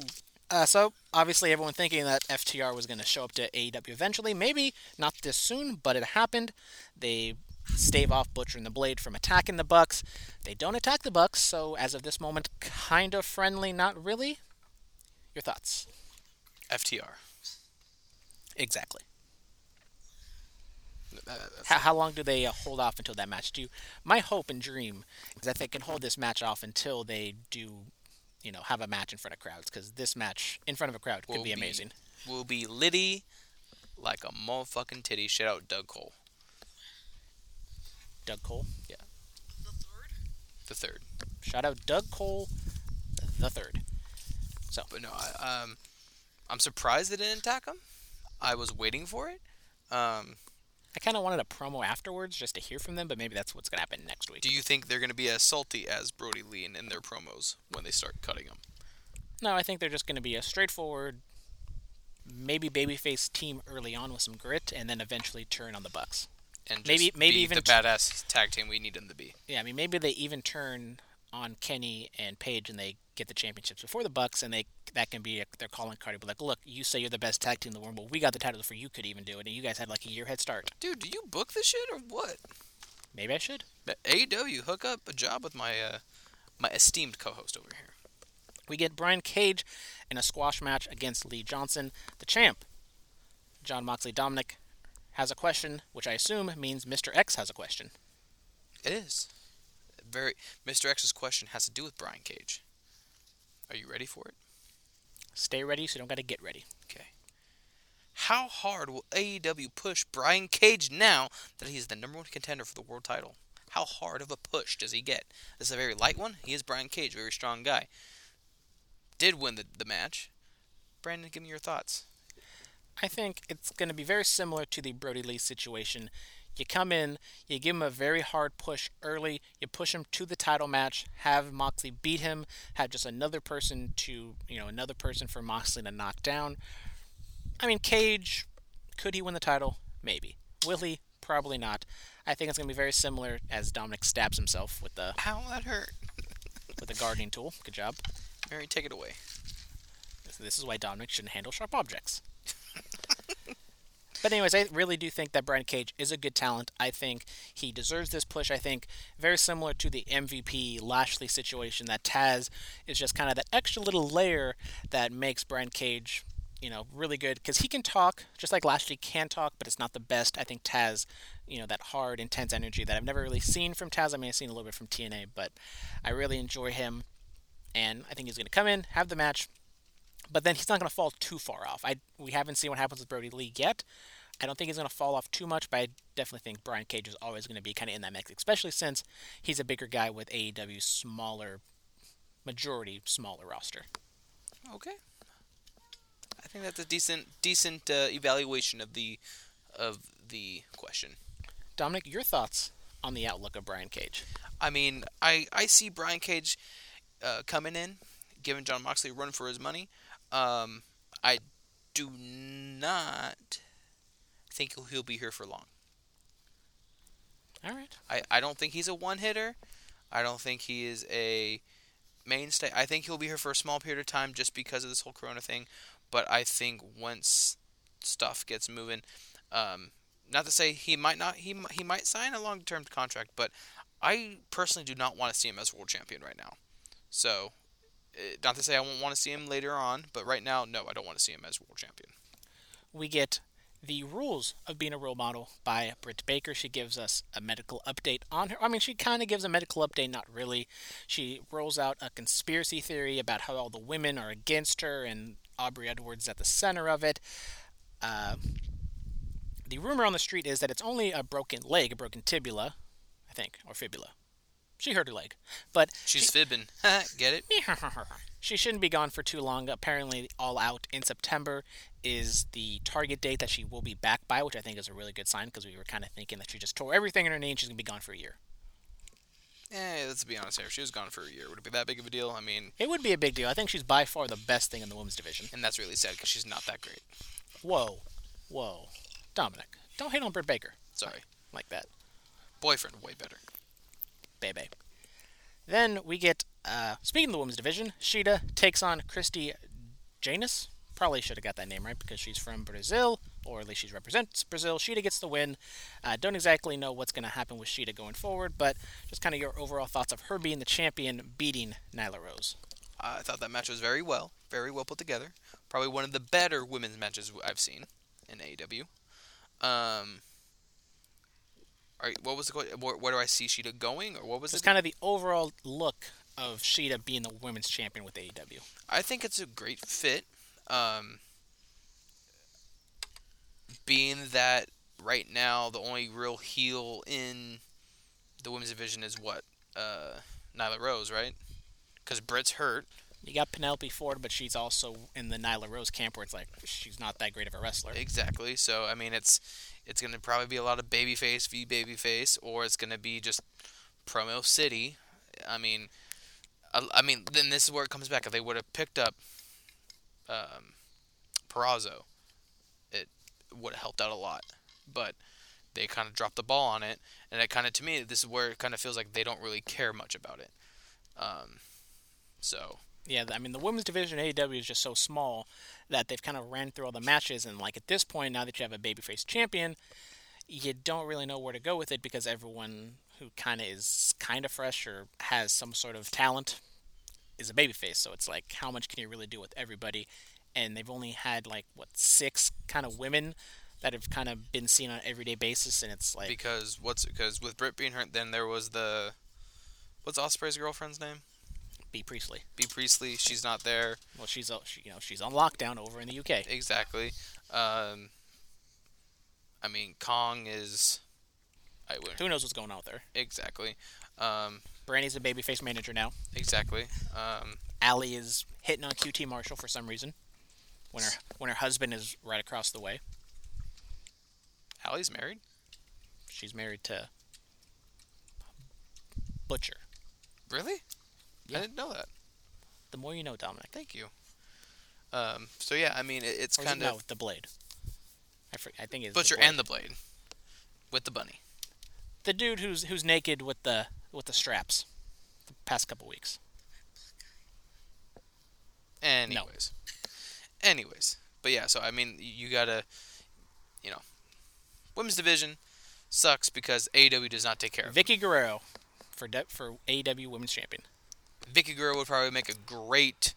Uh, so obviously, everyone thinking that FTR was going to show up to AEW eventually. Maybe not this soon, but it happened. They stave off Butcher and the Blade from attacking the Bucks. They don't attack the Bucks, so as of this moment, kind of friendly, not really. Your thoughts? FTR. Exactly. That- that's- How, how long do they uh, hold off until that match? Do my hope and dream is that they can hold this match off until they do, you know, have a match in front of crowds. Because this match in front of a crowd could Will be be- amazing. Will be litty like a motherfucking titty. Shout out Doug Cole, Doug Cole. Yeah. The third? the third. Shout out Doug Cole, the third. So. But no, I, um, I'm surprised they didn't attack him. I was waiting for it. Um, I kind of wanted a promo afterwards just to hear from them, but maybe that's what's going to happen next week. do you think they're going to be as salty as Brodie Lee in, their promos when they start cutting them? No, I think they're just going to be a straightforward, maybe babyface team early on with some grit, and then eventually turn on the Bucks. And just Maybe- maybe be even the badass tag team we need them to be. Yeah, I mean maybe they even turn on Kenny and Page, and they get the championships before the Bucks, and they that can be a, their calling card. But like, look, you say you're the best tag team in the world, but we got the titles before you could even do it, and you guys had like a year head start. Dude, do you book this shit or what? Maybe I should. But AEW, hook up a job with my uh, my esteemed co-host over here. We get Brian Cage in a squash match against Lee Johnson, the champ. Jon Moxley Dominic has a question, which I assume means Mr. X has a question. It is very. Mr. X's question has to do with Brian Cage. Are you ready for it? Stay ready, so you don't got to get ready. Okay. How hard will AEW push Brian Cage now that he is the number one contender for the world title? How hard of a push does he get? This is a very light one. He is Brian Cage, very strong guy. Did win the, the match. Brandon, give me your thoughts. I think it's going to be very similar to the Brodie Lee situation. You come in, you give him a very hard push early, you push him to the title match, have Moxley beat him, have just another person to, you know, another person for Moxley to knock down. I mean, Cage, could he win the title? Maybe. Will he? Probably not. I think it's going to be very similar as Dominic stabs himself with the Ow, that hurt. with the gardening tool. Good job. Mary, take it away. This is why Dominic shouldn't handle sharp objects. but anyways, I really do think that Brian Cage is a good talent. I think he deserves this push. I think very similar to the MVP Lashley situation that Taz is just kind of that extra little layer that makes Brian Cage you know, really good because he can talk just like Lashley can talk, but it's not the best. I think Taz, you know, that hard, intense energy that I've never really seen from Taz. I mean, I've seen a little bit from TNA, but I really enjoy him, and I think he's going to come in, have the match, but then he's not going to fall too far off. I we haven't seen what happens with Brodie Lee yet. I don't think he's going to fall off too much, but I definitely think Brian Cage is always going to be kind of in that mix, especially since he's a bigger guy with AEW's smaller, majority smaller roster. Okay. I think that's a decent decent uh, evaluation of the of the question. Dominic, your thoughts on the outlook of Brian Cage? I mean, I I see Brian Cage uh, coming in, giving Jon Moxley a run for his money. Um, I do not think he'll be here for long. All right. I, I don't think he's a one hitter. I don't think he is a mainstay. I think he'll be here for a small period of time just because of this whole Corona thing. But I think once stuff gets moving, um, not to say he might not he he might sign a long term contract, but I personally do not want to see him as world champion right now. So, not to say I won't want to see him later on, but right now, no, I don't want to see him as world champion. We get the rules of being a role model by Britt Baker. She gives us a medical update on her. I mean, she kind of gives a medical update, not really. She rolls out a conspiracy theory about how all the women are against her and Aubrey Edwards at the center of it. Uh, the rumor on the street is that it's only a broken leg, a broken tibula, I think, or fibula. She hurt her leg, but She's she- fibbing. Get it? she shouldn't be gone for too long. Apparently, All Out in September is the target date that she will be back by, which I think is a really good sign because we were kind of thinking that she just tore everything in her knee and she's going to be gone for a year. Eh, let's be honest here. If she was gone for a year, would it be that big of a deal? I mean, It would be a big deal. I think she's by far the best thing in the women's division. and that's really sad because she's not that great. Whoa. Whoa. Dominic, don't hate on Britt Baker Sorry. like that. Boyfriend, way better. Bebe. Then we get, uh, speaking of the women's division, Shida takes on Christy Janus. Probably should have got that name right because she's from Brazil, or at least she represents Brazil. Shida gets the win. Uh, don't exactly know what's going to happen with Shida going forward, but just kind of your overall thoughts of her being the champion, beating Nyla Rose. I thought that match was very well, very well put together. Probably one of the better women's matches I've seen in AEW. Um, right, what was the que- where, where do I see Shida going, or what was Just it? kind of the overall look of Shida being the women's champion with AEW. I think it's a great fit. Um, being that right now the only real heel in the women's division is what uh, Nyla Rose, right? Because Britt's hurt. You got Penelope Ford, but she's also in the Nyla Rose camp where it's like she's not that great of a wrestler. Exactly. So I mean, it's it's going to probably be a lot of babyface v babyface, or it's going to be just promo city. I mean, I, I mean, then this is where it comes back. If they would have picked up um, Purrazzo, it would have helped out a lot. But they kind of dropped the ball on it, and it kind of to me, this is where it kind of feels like they don't really care much about it. Um, so Yeah, I mean the women's division in AEW is just so small that they've kind of ran through all the matches, and like at this point, now that you have a babyface champion, you don't really know where to go with it because everyone who kind of is kind of fresh or has some sort of talent is a babyface. So it's like, how much can you really do with everybody? And they've only had like what six kind of women that have kind of been seen on an everyday basis, and it's like because what's because with Britt being hurt, then there was the what's Ospreay's girlfriend's name? Bea Priestley. Bea Priestley. She's not there Well, she's uh, she, you know she's on lockdown over in the UK. exactly. Um, I mean, Kong is. I would Who knows what's going on with her? exactly. Um, Brandi's a babyface manager now. exactly. Um, Allie is hitting on QT Marshall for some reason. When her when her husband is right across the way. Allie's married. She's married to Butcher. Really? Yeah. I didn't know that. The more you know, Dominic. Thank you. Um, so yeah, I mean, it, it's Or is it- kind no, of the blade. I, for, I think it's Butcher the blade. and the Blade with the bunny. the dude who's who's naked with the with the straps. The past couple weeks. Anyways. Anyways. But yeah, so I mean, you gotta, you know, women's division sucks because AEW does not take care of Vickie Guerrero for de- for AEW Women's Champion. Vickie Guerrero would probably make a great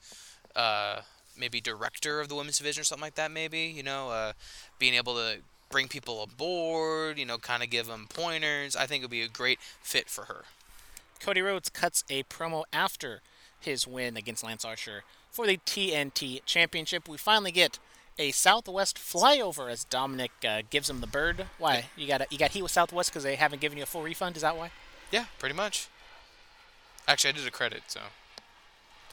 uh, maybe director of the women's division or something like that. Maybe you know, uh, being able to bring people aboard, you know, kind of give them pointers. I think it would be a great fit for her. Cody Rhodes cuts a promo after his win against Lance Archer for the TNT Championship. We finally get a Southwest flyover as Dominic uh, gives him the bird. Why you got you got heat with Southwest because they haven't given you a full refund? Is that why? Yeah, pretty much. Actually, I did a credit, so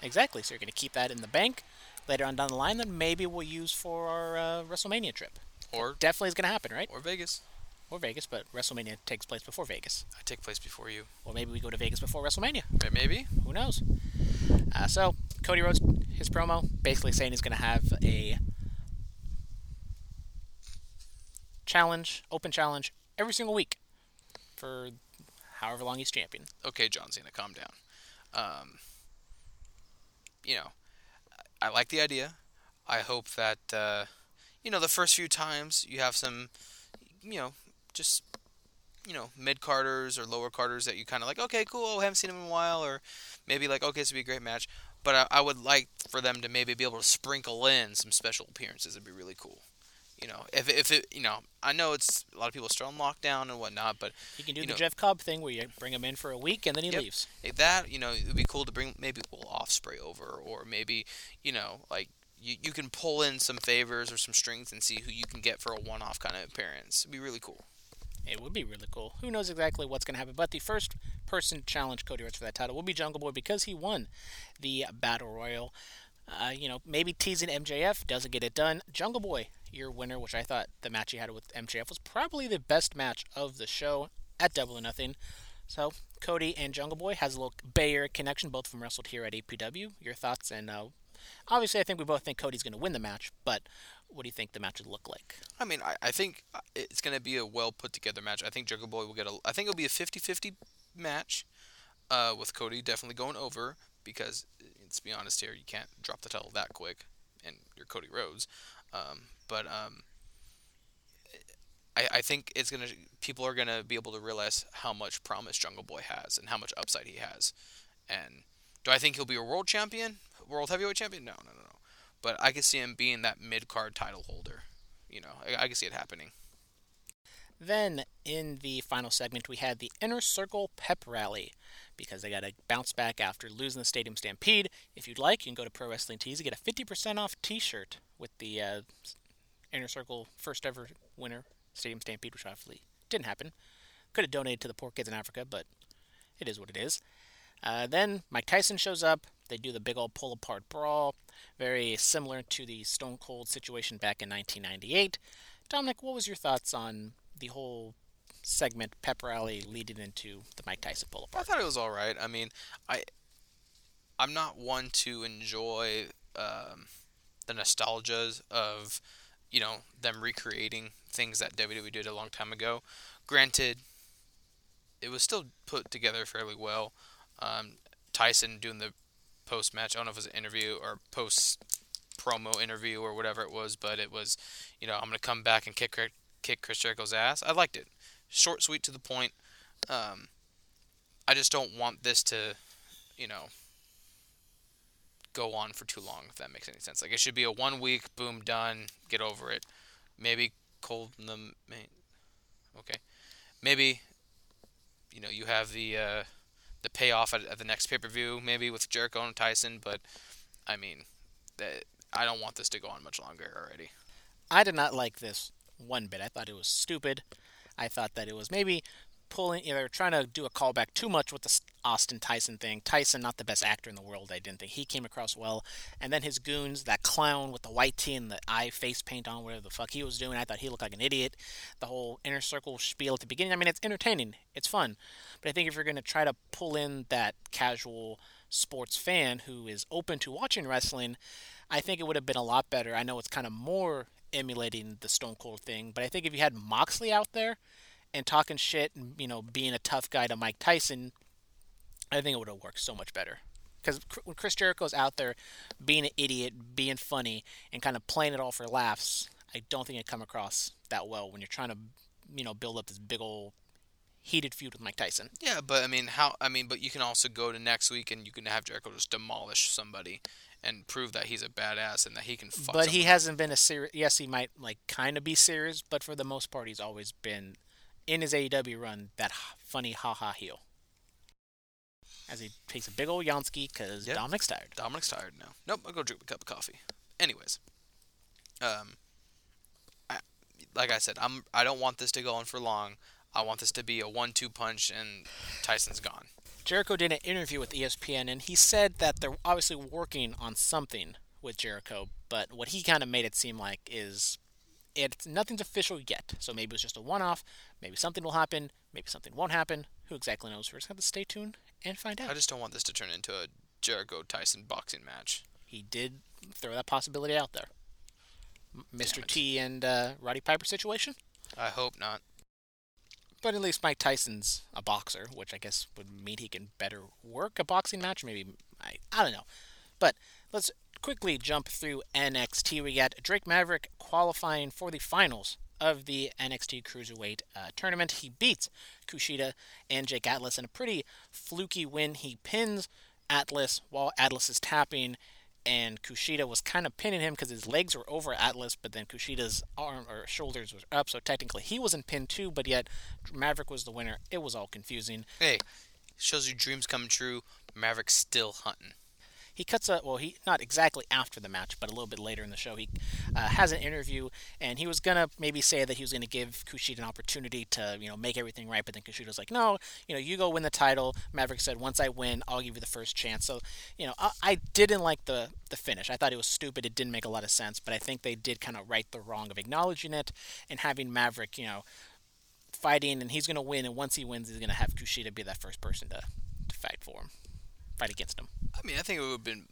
Exactly. So you're going to keep that in the bank later on down the line. Then maybe we'll use for our uh, WrestleMania trip. or Definitely is going to happen, right? or Vegas. Or Vegas, but WrestleMania takes place before Vegas. I take place before you. Or maybe we go to Vegas before WrestleMania. Maybe. Who knows? Uh, so Cody Rhodes, his promo, basically saying he's going to have a challenge, open challenge, every single week for however long he's champion. Okay, John Cena, calm down. Um, you know, I like the idea. I hope that uh, you know the first few times you have some, you know, just you know mid carders or lower carders that you kind of like. Okay, cool. Oh, haven't seen him in a while, or maybe like okay, this would be a great match. But I, I would like for them to maybe be able to sprinkle in some special appearances. It'd be really cool. You know, if if it, you know, I know it's a lot of people are still on lockdown and whatnot, but He can do You the know- Jeff Cobb thing where you bring him in for a week and then he Yep. leaves. Like that, you know, it would be cool to bring maybe Will Ospreay over, or maybe, you know, like you, you can pull in some favors or some strings and see who you can get for a one-off kind of appearance. It'd be really cool. It would be really cool. Who knows exactly what's going to happen? But the first person to challenge Cody Rhodes for that title will be Jungle Boy because he won the Battle Royal. Uh, you know, maybe teasing MJF doesn't get it done. Jungle Boy, your winner, which I thought the match he had with MJF was probably the best match of the show at Double or Nothing. So Cody and Jungle Boy has a little Bayer connection, both from wrestled here at APW. Your thoughts? And uh, obviously, I think we both think Cody's going to win the match. But what do you think the match would look like? I mean, I, I think uh, it's going to be a well put together match. I think Jungle Boy will get a. I think it'll be a 50-50 match, uh, with Cody definitely going over because uh, let's be honest here, you can't drop the title that quick, and you're Cody Rhodes. Um, but um, I, I think it's gonna people are gonna be able to realize how much promise Jungle Boy has and how much upside he has. And do I think he'll be a world champion, world heavyweight champion? No, no, no, no. But I can see him being that mid card title holder. You know, I, I can see it happening. Then, in the final segment, we had the Inner Circle Pep Rally because they got to bounce back after losing the Stadium Stampede. If you'd like, you can go to Pro Wrestling Tees and get a 50% off t shirt with the uh, Inner Circle first ever winner, Stadium Stampede, which obviously didn't happen. Could have donated to the poor kids in Africa, but it is what it is. Uh, then Mike Tyson shows up. They do the big old pull apart brawl, very similar to the Stone Cold situation back in 1998. Dominic, what was your thoughts on the whole segment pep rally leading into the Mike Tyson pull apart? I thought it was all right. I mean, I I'm not one to enjoy um, the nostalgias of you know them recreating things that WWE did a long time ago. Granted, it was still put together fairly well. Um, Tyson doing the post match. I don't know if it was an interview or post promo interview or whatever it was, but it was, you know, I'm gonna come back and kick kick Chris Jericho's ass. I liked it. Short, sweet, to the point. Um, I just don't want this to, you know, go on for too long. If that makes any sense. Like it should be a one week, boom, done, get over it. Maybe cold in the main. Okay, maybe. You know, you have the uh, the payoff at, at the next pay per view, maybe with Jericho and Tyson. But I mean, that I don't want this to go on much longer already. I did not like this one bit. I thought it was stupid. I thought that it was maybe pulling, you know, they were trying to do a callback too much with the Austin Tyson thing. Tyson, not the best actor in the world, I didn't think. He came across well. And then his goons, that clown with the white tee and the eye face paint on, whatever the fuck he was doing, I thought he looked like an idiot. The whole inner circle spiel at the beginning, I mean, it's entertaining, it's fun. But I think if you're going to try to pull in that casual sports fan who is open to watching wrestling, I think it would have been a lot better. I know it's kind of more emulating the Stone Cold thing, but I think if you had Moxley out there and talking shit and you know being a tough guy to Mike Tyson, I think it would have worked so much better. Because when Chris Jericho's out there being an idiot, being funny, and kind of playing it all for laughs, I don't think it come across that well when you're trying to, you know, build up this big old heated feud with Mike Tyson. Yeah, but I mean, how? I mean, but you can also go to next week and you can have Jericho just demolish somebody and prove that he's a badass and that he can fuck. but he hasn't been a serious. Yes, he might like kind of be serious, but for the most part, he's always been in his AEW run that funny ha ha heel. As he takes a big old Yansky because Yep. Dominic's tired. Dominic's tired now. Nope, I'll go drink a cup of coffee. Anyways, um, I, like I said, I'm I don't want this to go on for long. I want this to be a one-two punch and Tyson's gone. Jericho did an interview with ESPN, and he said that they're obviously working on something with Jericho, but what he kind of made it seem like is it's nothing's official yet. So maybe it's just a one-off. Maybe something will happen. Maybe something won't happen. Who exactly knows? We're just gonna have to stay tuned and find out. I just don't want this to turn into a Jericho Tyson boxing match. he did throw that possibility out there. M- Mr. T and uh, Roddy Piper situation, I hope not. but at least Mike Tyson's a boxer, which I guess would mean he can better work a boxing match. Maybe I I don't know, but let's quickly jump through NXT. We got Drake Maverick qualifying for the finals of the NXT Cruiserweight uh, tournament. He beats Kushida and Jake Atlas in a pretty fluky win. He pins Atlas while Atlas is tapping, and Kushida was kind of pinning him because his legs were over Atlas, but then Kushida's arm or shoulders was up, so technically he wasn't pinned too, but yet Maverick was the winner. It was all confusing. Hey, shows you dreams come true. Maverick's still hunting. He cuts a well he not exactly after the match but a little bit later in the show he uh, has an interview and he was gonna maybe say that he was gonna give Kushida an opportunity to you know make everything right but then Kushida's like no you know you go win the title. Maverick said once I win I'll give you the first chance. So you know I, I didn't like the the finish. I thought it was stupid. It didn't make a lot of sense but I think they did kind of right the wrong of acknowledging it and having Maverick you know fighting and he's gonna win and once he wins he's gonna have Kushida be that first person to, to fight for him fight against him I mean, I think it would have been,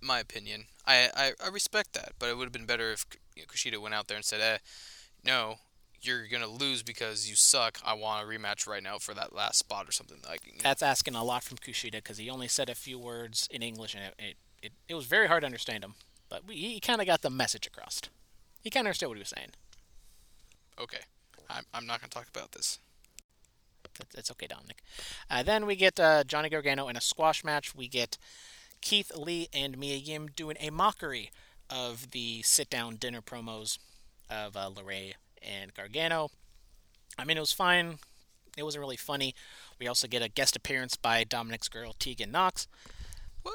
my opinion. I, I, I respect that, but it would have been better if you know, Kushida went out there and said, eh, no, you're going to lose because you suck. I want a rematch right now for that last spot or something. Like, you know, That's asking a lot from Kushida because he only said a few words in English and it, it, it, it was very hard to understand him. But we, he kind of got the message across. He kind of understood what he was saying. okay, I'm, I'm not going to talk about this. That's, that's okay, Dominic. Uh, then we get uh, Johnny Gargano in a squash match. We get Keith Lee and Mia Yim doing a mockery of the sit down dinner promos of uh, LeRae and Gargano. I mean, it was fine. It wasn't really funny. We also get a guest appearance by Dominic's girl, Tegan Nox. What?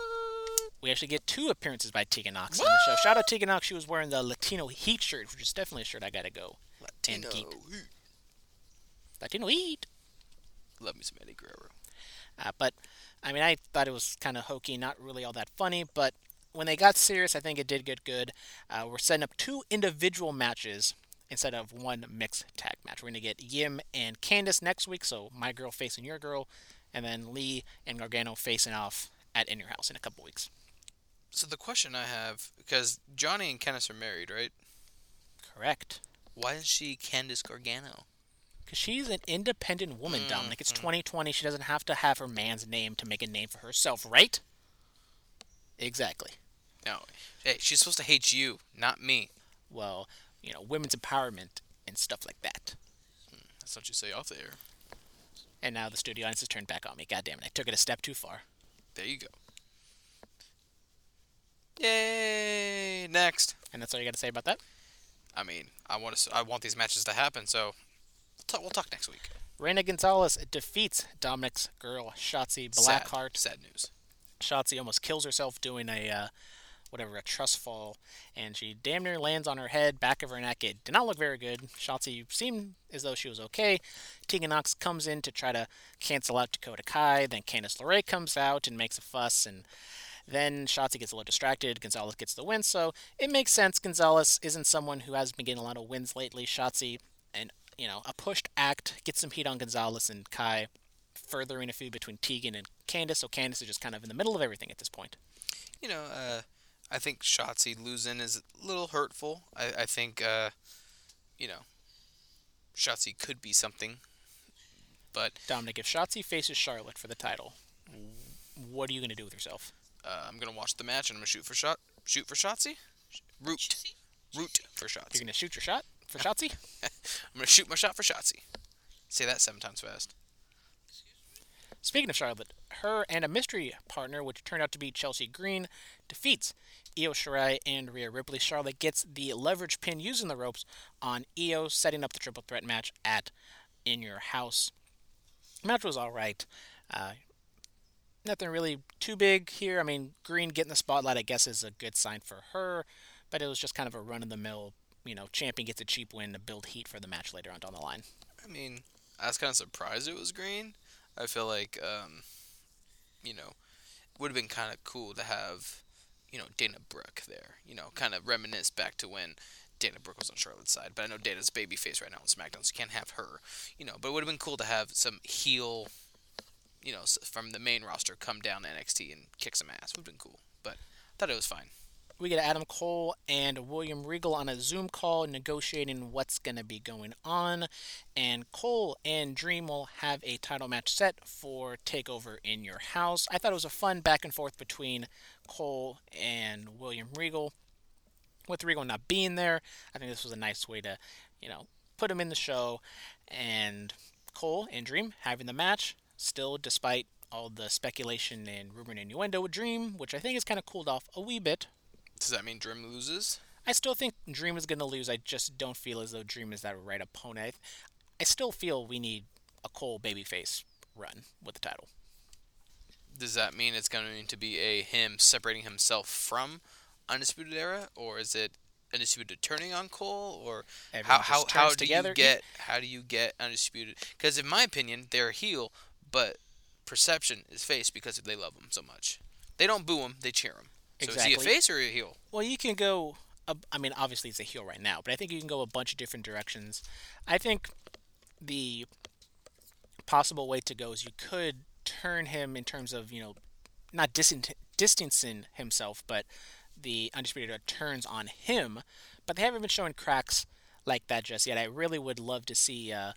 we actually get two appearances by Tegan Nox on the show. Shout out Tegan Nox. She was wearing the Latino Heat shirt, which is definitely a shirt I gotta go. Latino. keep. Latino Heat. Love me some Eddie Guerrero. Uh, but I mean, I thought it was kind of hokey, not really all that funny. But when they got serious, I think it did get good. Uh, we're setting up two individual matches instead of one mixed tag match. We're gonna get Yim and Candice next week, so my girl facing your girl, and then Lee and Gargano facing off at In Your House in a couple weeks. So the question I have, because Johnny and Kenneth are married, right? Correct. Why is she Candice Gargano? Because she's an independent woman, Dominic. It's mm-hmm. 2020. She doesn't have to have her man's name to make a name for herself, right? Exactly. No. Hey, she's supposed to hate you, not me. Well, you know, women's empowerment and stuff like that. Hmm, that's what you say off the air. And now the studio audience has turned back on me. God damn it, I took it a step too far. There you go. Yay! Next. And that's all you got to say about that? I mean, I want to. I want these matches to happen. So we'll talk, we'll talk next week. Reina Gonzalez defeats Dominic's girl, Shotzi Blackheart. Sad, sad news. Shotzi almost kills herself doing a, uh, whatever, a trust fall, and she damn near lands on her head, back of her neck. It did not look very good. Shotzi seemed as though she was okay. Tegan Nox comes in to try to cancel out Dakota Kai. Then Candice LeRae comes out and makes a fuss, and then Shotzi gets a little distracted. Gonzalez gets the win, so it makes sense. Gonzalez isn't someone who has been getting a lot of wins lately. Shotzi, and you know, a pushed act gets some heat on Gonzalez and Kai, furthering a feud between Tegan and Candice. So Candice is just kind of in the middle of everything at this point. You know, uh, I think Shotzi losing is a little hurtful. I, I think, uh, you know, Shotzi could be something, but Dominic, if Shotzi faces Charlotte for the title, what are you going to do with yourself? uh, I'm gonna watch the match and I'm gonna shoot for shot. Shoot for Shotzi. Root. Root for Shotzi. You're going to shoot your shot for Shotzi? I'm gonna shoot my shot for Shotzi. Say that seven times fast. Speaking of Charlotte, her and a mystery partner, which turned out to be Chelsea Green, defeats Io Shirai and Rhea Ripley. Charlotte gets the leverage pin using the ropes on Io, setting up the triple threat match at In Your House. match was all right. Uh, nothing really too big here. I mean, Green getting the spotlight, I guess, is a good sign for her, but it was just kind of a run of the mill. You know, champion gets a cheap win to build heat for the match later on down the line. I mean, I was kind of surprised it was Green. I feel like, um, you know, it would have been kind of cool to have, you know, Dana Brooke there. You know, kind of reminisce back to when Dana Brooke was on Charlotte's side. But I know Dana's babyface right now on SmackDown, so you can't have her. You know, but it would have been cool to have some heel, you know, from the main roster come down to NXT and kick some ass. Would have been cool. But I thought it was fine. We get Adam Cole and William Regal on a Zoom call negotiating what's going to be going on. And Cole and Dream will have a title match set for TakeOver in Your House. I thought it was a fun back and forth between Cole and William Regal. With Regal not being there, I think this was a nice way to, you know, put him in the show. And Cole and Dream having the match, still despite all the speculation and rumor and innuendo with Dream, which I think has kind of cooled off a wee bit Does that mean Dream loses? I still think Dream is going to lose. I just don't feel as though Dream is that right opponent. I, still feel we need a Cole babyface run with the title. Does that mean it's going to be a him separating himself from Undisputed Era, or is it Undisputed turning on Cole, or Everyone how how how do together. you get how do you get Undisputed? Because in my opinion, they're a heel, but perception is face because they love him so much. They don't boo him; they cheer him. So is he a Exactly. face or a heel? Well, you can go. I mean, obviously it's a heel right now, but I think you can go a bunch of different directions. I think the possible way to go is you could turn him in terms of you know not distant, distancing himself, but the undisputed Era turns on him. But they haven't been showing cracks like that just yet. I really would love to see uh,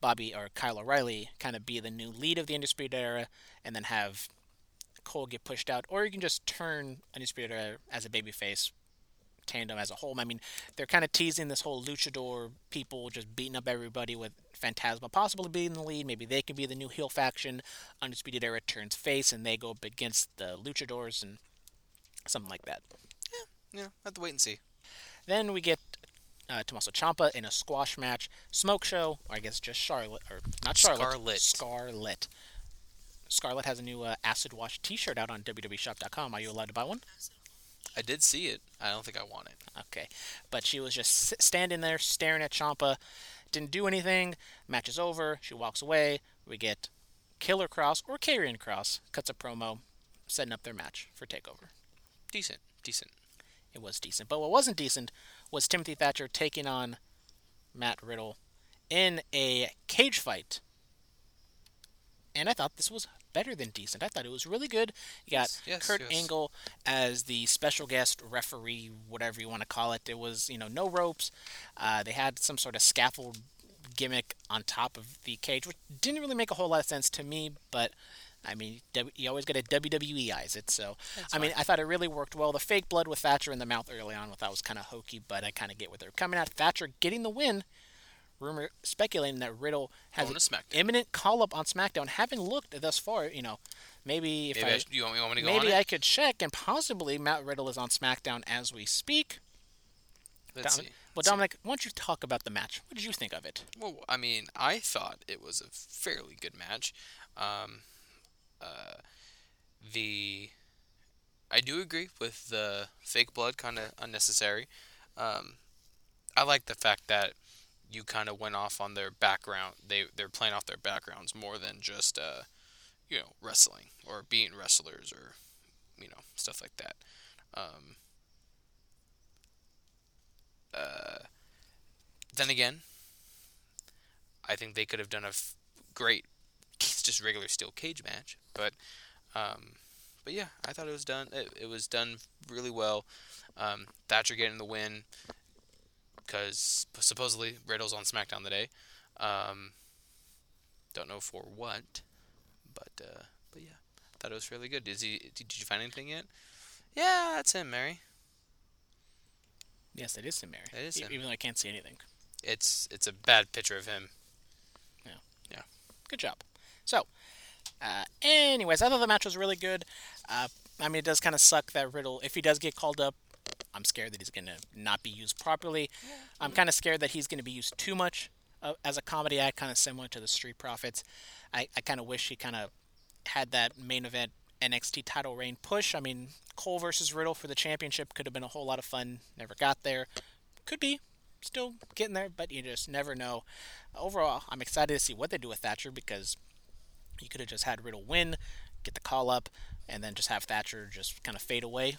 Bobby or Kyle O'Reilly kind of be the new lead of the undisputed era, and then have Cole get pushed out, or you can just turn undisputed era as a babyface tandem as a whole. I mean, they're kind of teasing this whole luchador people just beating up everybody with Fantasma possibly being the lead. Maybe they can be the new heel faction. Undisputed Era turns face and they go up against the luchadors and something like that. Yeah, yeah, have to wait and see. Then we get uh, Tommaso Ciampa in a squash match, smoke show, or I guess just Charlotte, or not Charlotte, Scarlet. Scarlett. Scarlett has a new uh, acid wash T-shirt out on WWEshop.com. Are you allowed to buy one? I did see it. I don't think I want it. Okay, but she was just standing there staring at Ciampa, didn't do anything. Match is over. She walks away. We get Killer Kross or Karrion Kross cuts a promo, setting up their match for Takeover. Decent, decent. It was decent, but what wasn't decent was Timothy Thatcher taking on Matt Riddle in a cage fight. And I thought this was better than decent. I thought it was really good. You got Yes, yes, Kurt yes. Angle as the special guest referee, whatever you want to call it. There was, you know, no ropes. Uh, they had some sort of scaffold gimmick on top of the cage, which didn't really make a whole lot of sense to me. But I mean, you always got to WWE eyes it. So I mean, I thought it really worked well. The fake blood with Thatcher in the mouth early on, I thought was kind of hokey, but I kind of get what they're coming at. Thatcher getting the win. Rumor speculating that Riddle has an imminent call up on SmackDown. Haven't looked thus far. You know, maybe if Maybe I, I, you, want, you want me to go on maybe it? I could check, and possibly Matt Riddle is on SmackDown as we speak. Let's Dominic- see. Well, Let's see. Dominic, why don't you talk about the match? What did you think of it? Well, I mean, I thought it was a fairly good match. Um, uh, the I do agree with the fake blood, kind of unnecessary. Um, I like the fact that you kind of went off on their background. They they're playing off their backgrounds more than just uh, you know wrestling or being wrestlers or you know stuff like that. Um, uh, then again, I think they could have done a f- great, just regular steel cage match. But, um, but yeah, I thought it was done. It, it was done really well. Um, Thatcher getting the win because supposedly Riddle's on SmackDown today. Um, don't know for what, but uh, but yeah, thought it was really good. Is he? Did you find anything yet? Yeah, that's him, Mary. Yes, it is Tim Mary. It is him. Even though I can't see anything. It's it's a bad picture of him. Yeah. Yeah. Good job. So, Uh, anyways, I thought the match was really good. Uh, I mean, it does kind of suck that Riddle, if he does get called up, I'm scared that he's going to not be used properly. I'm kind of scared that he's going to be used too much uh, as a comedy act, kind of similar to the Street Profits. I, I kind of wish he kind of had that main event NXT title reign push. I mean, Cole versus Riddle for the championship could have been a whole lot of fun. Never got there. Could be. Still getting there, but you just never know. Overall, I'm excited to see what they do with Thatcher because you could have just had Riddle win, get the call up, and then just have Thatcher just kind of fade away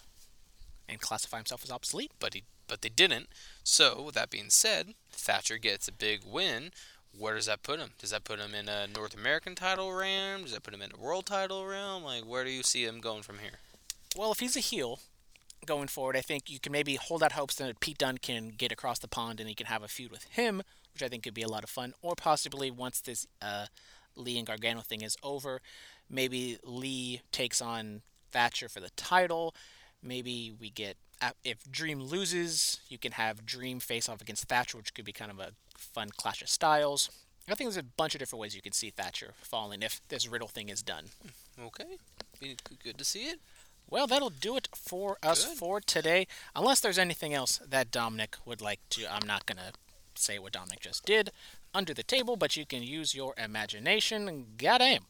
and classify himself as obsolete. But he, but they didn't. So with that being said, Thatcher gets a big win. Where does that put him? Does that put him in a North American title realm? Does that put him in a world title realm? Like, where do you see him going from here? Well, if he's a heel going forward, I think you can maybe hold out hopes that Pete Dunne can get across the pond and he can have a feud with him, which I think could be a lot of fun. Or possibly once this uh, Lee and Gargano thing is over, maybe Lee takes on Thatcher for the title. Maybe we get uh, if Dream loses, you can have Dream face off against Thatcher, which could be kind of a fun clash of styles. I think there's a bunch of different ways you can see Thatcher falling if this Riddle thing is done. Okay, good to see it. Well, that'll do it for us good. for today. Unless there's anything else that Dominic would like to, I'm not gonna say what Dominic just did under the table, but you can use your imagination. And goddamn.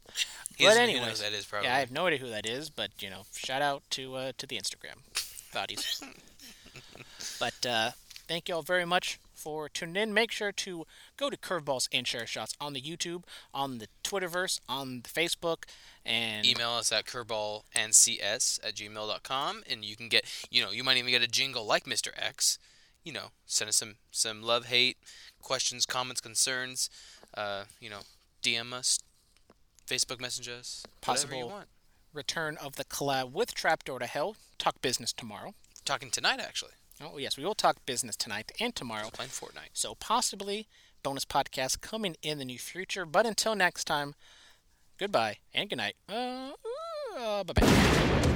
But anyway, that is probably. Yeah, I have no idea who that is, but you know, shout out to uh, to the Instagram thoughties. but uh, thank you all very much for tuning in. Make sure to go to Curveballs and Chair Shots on the YouTube, on the Twitterverse, on the Facebook, and email us at curveballncs at gmail.com, and you can get, you know, you might even get a jingle like Mr. X. You know, send us some some love, hate, questions, comments, concerns. Uh, you know, DM us, Facebook message us, possible return of the collab with Trapdoor to Hell. Talk business tomorrow. Talking tonight, actually. Oh yes, we will talk business tonight and tomorrow. Playing Fortnite. So possibly bonus podcast coming in the near future. But until next time, goodbye and good night. Uh, uh, bye bye.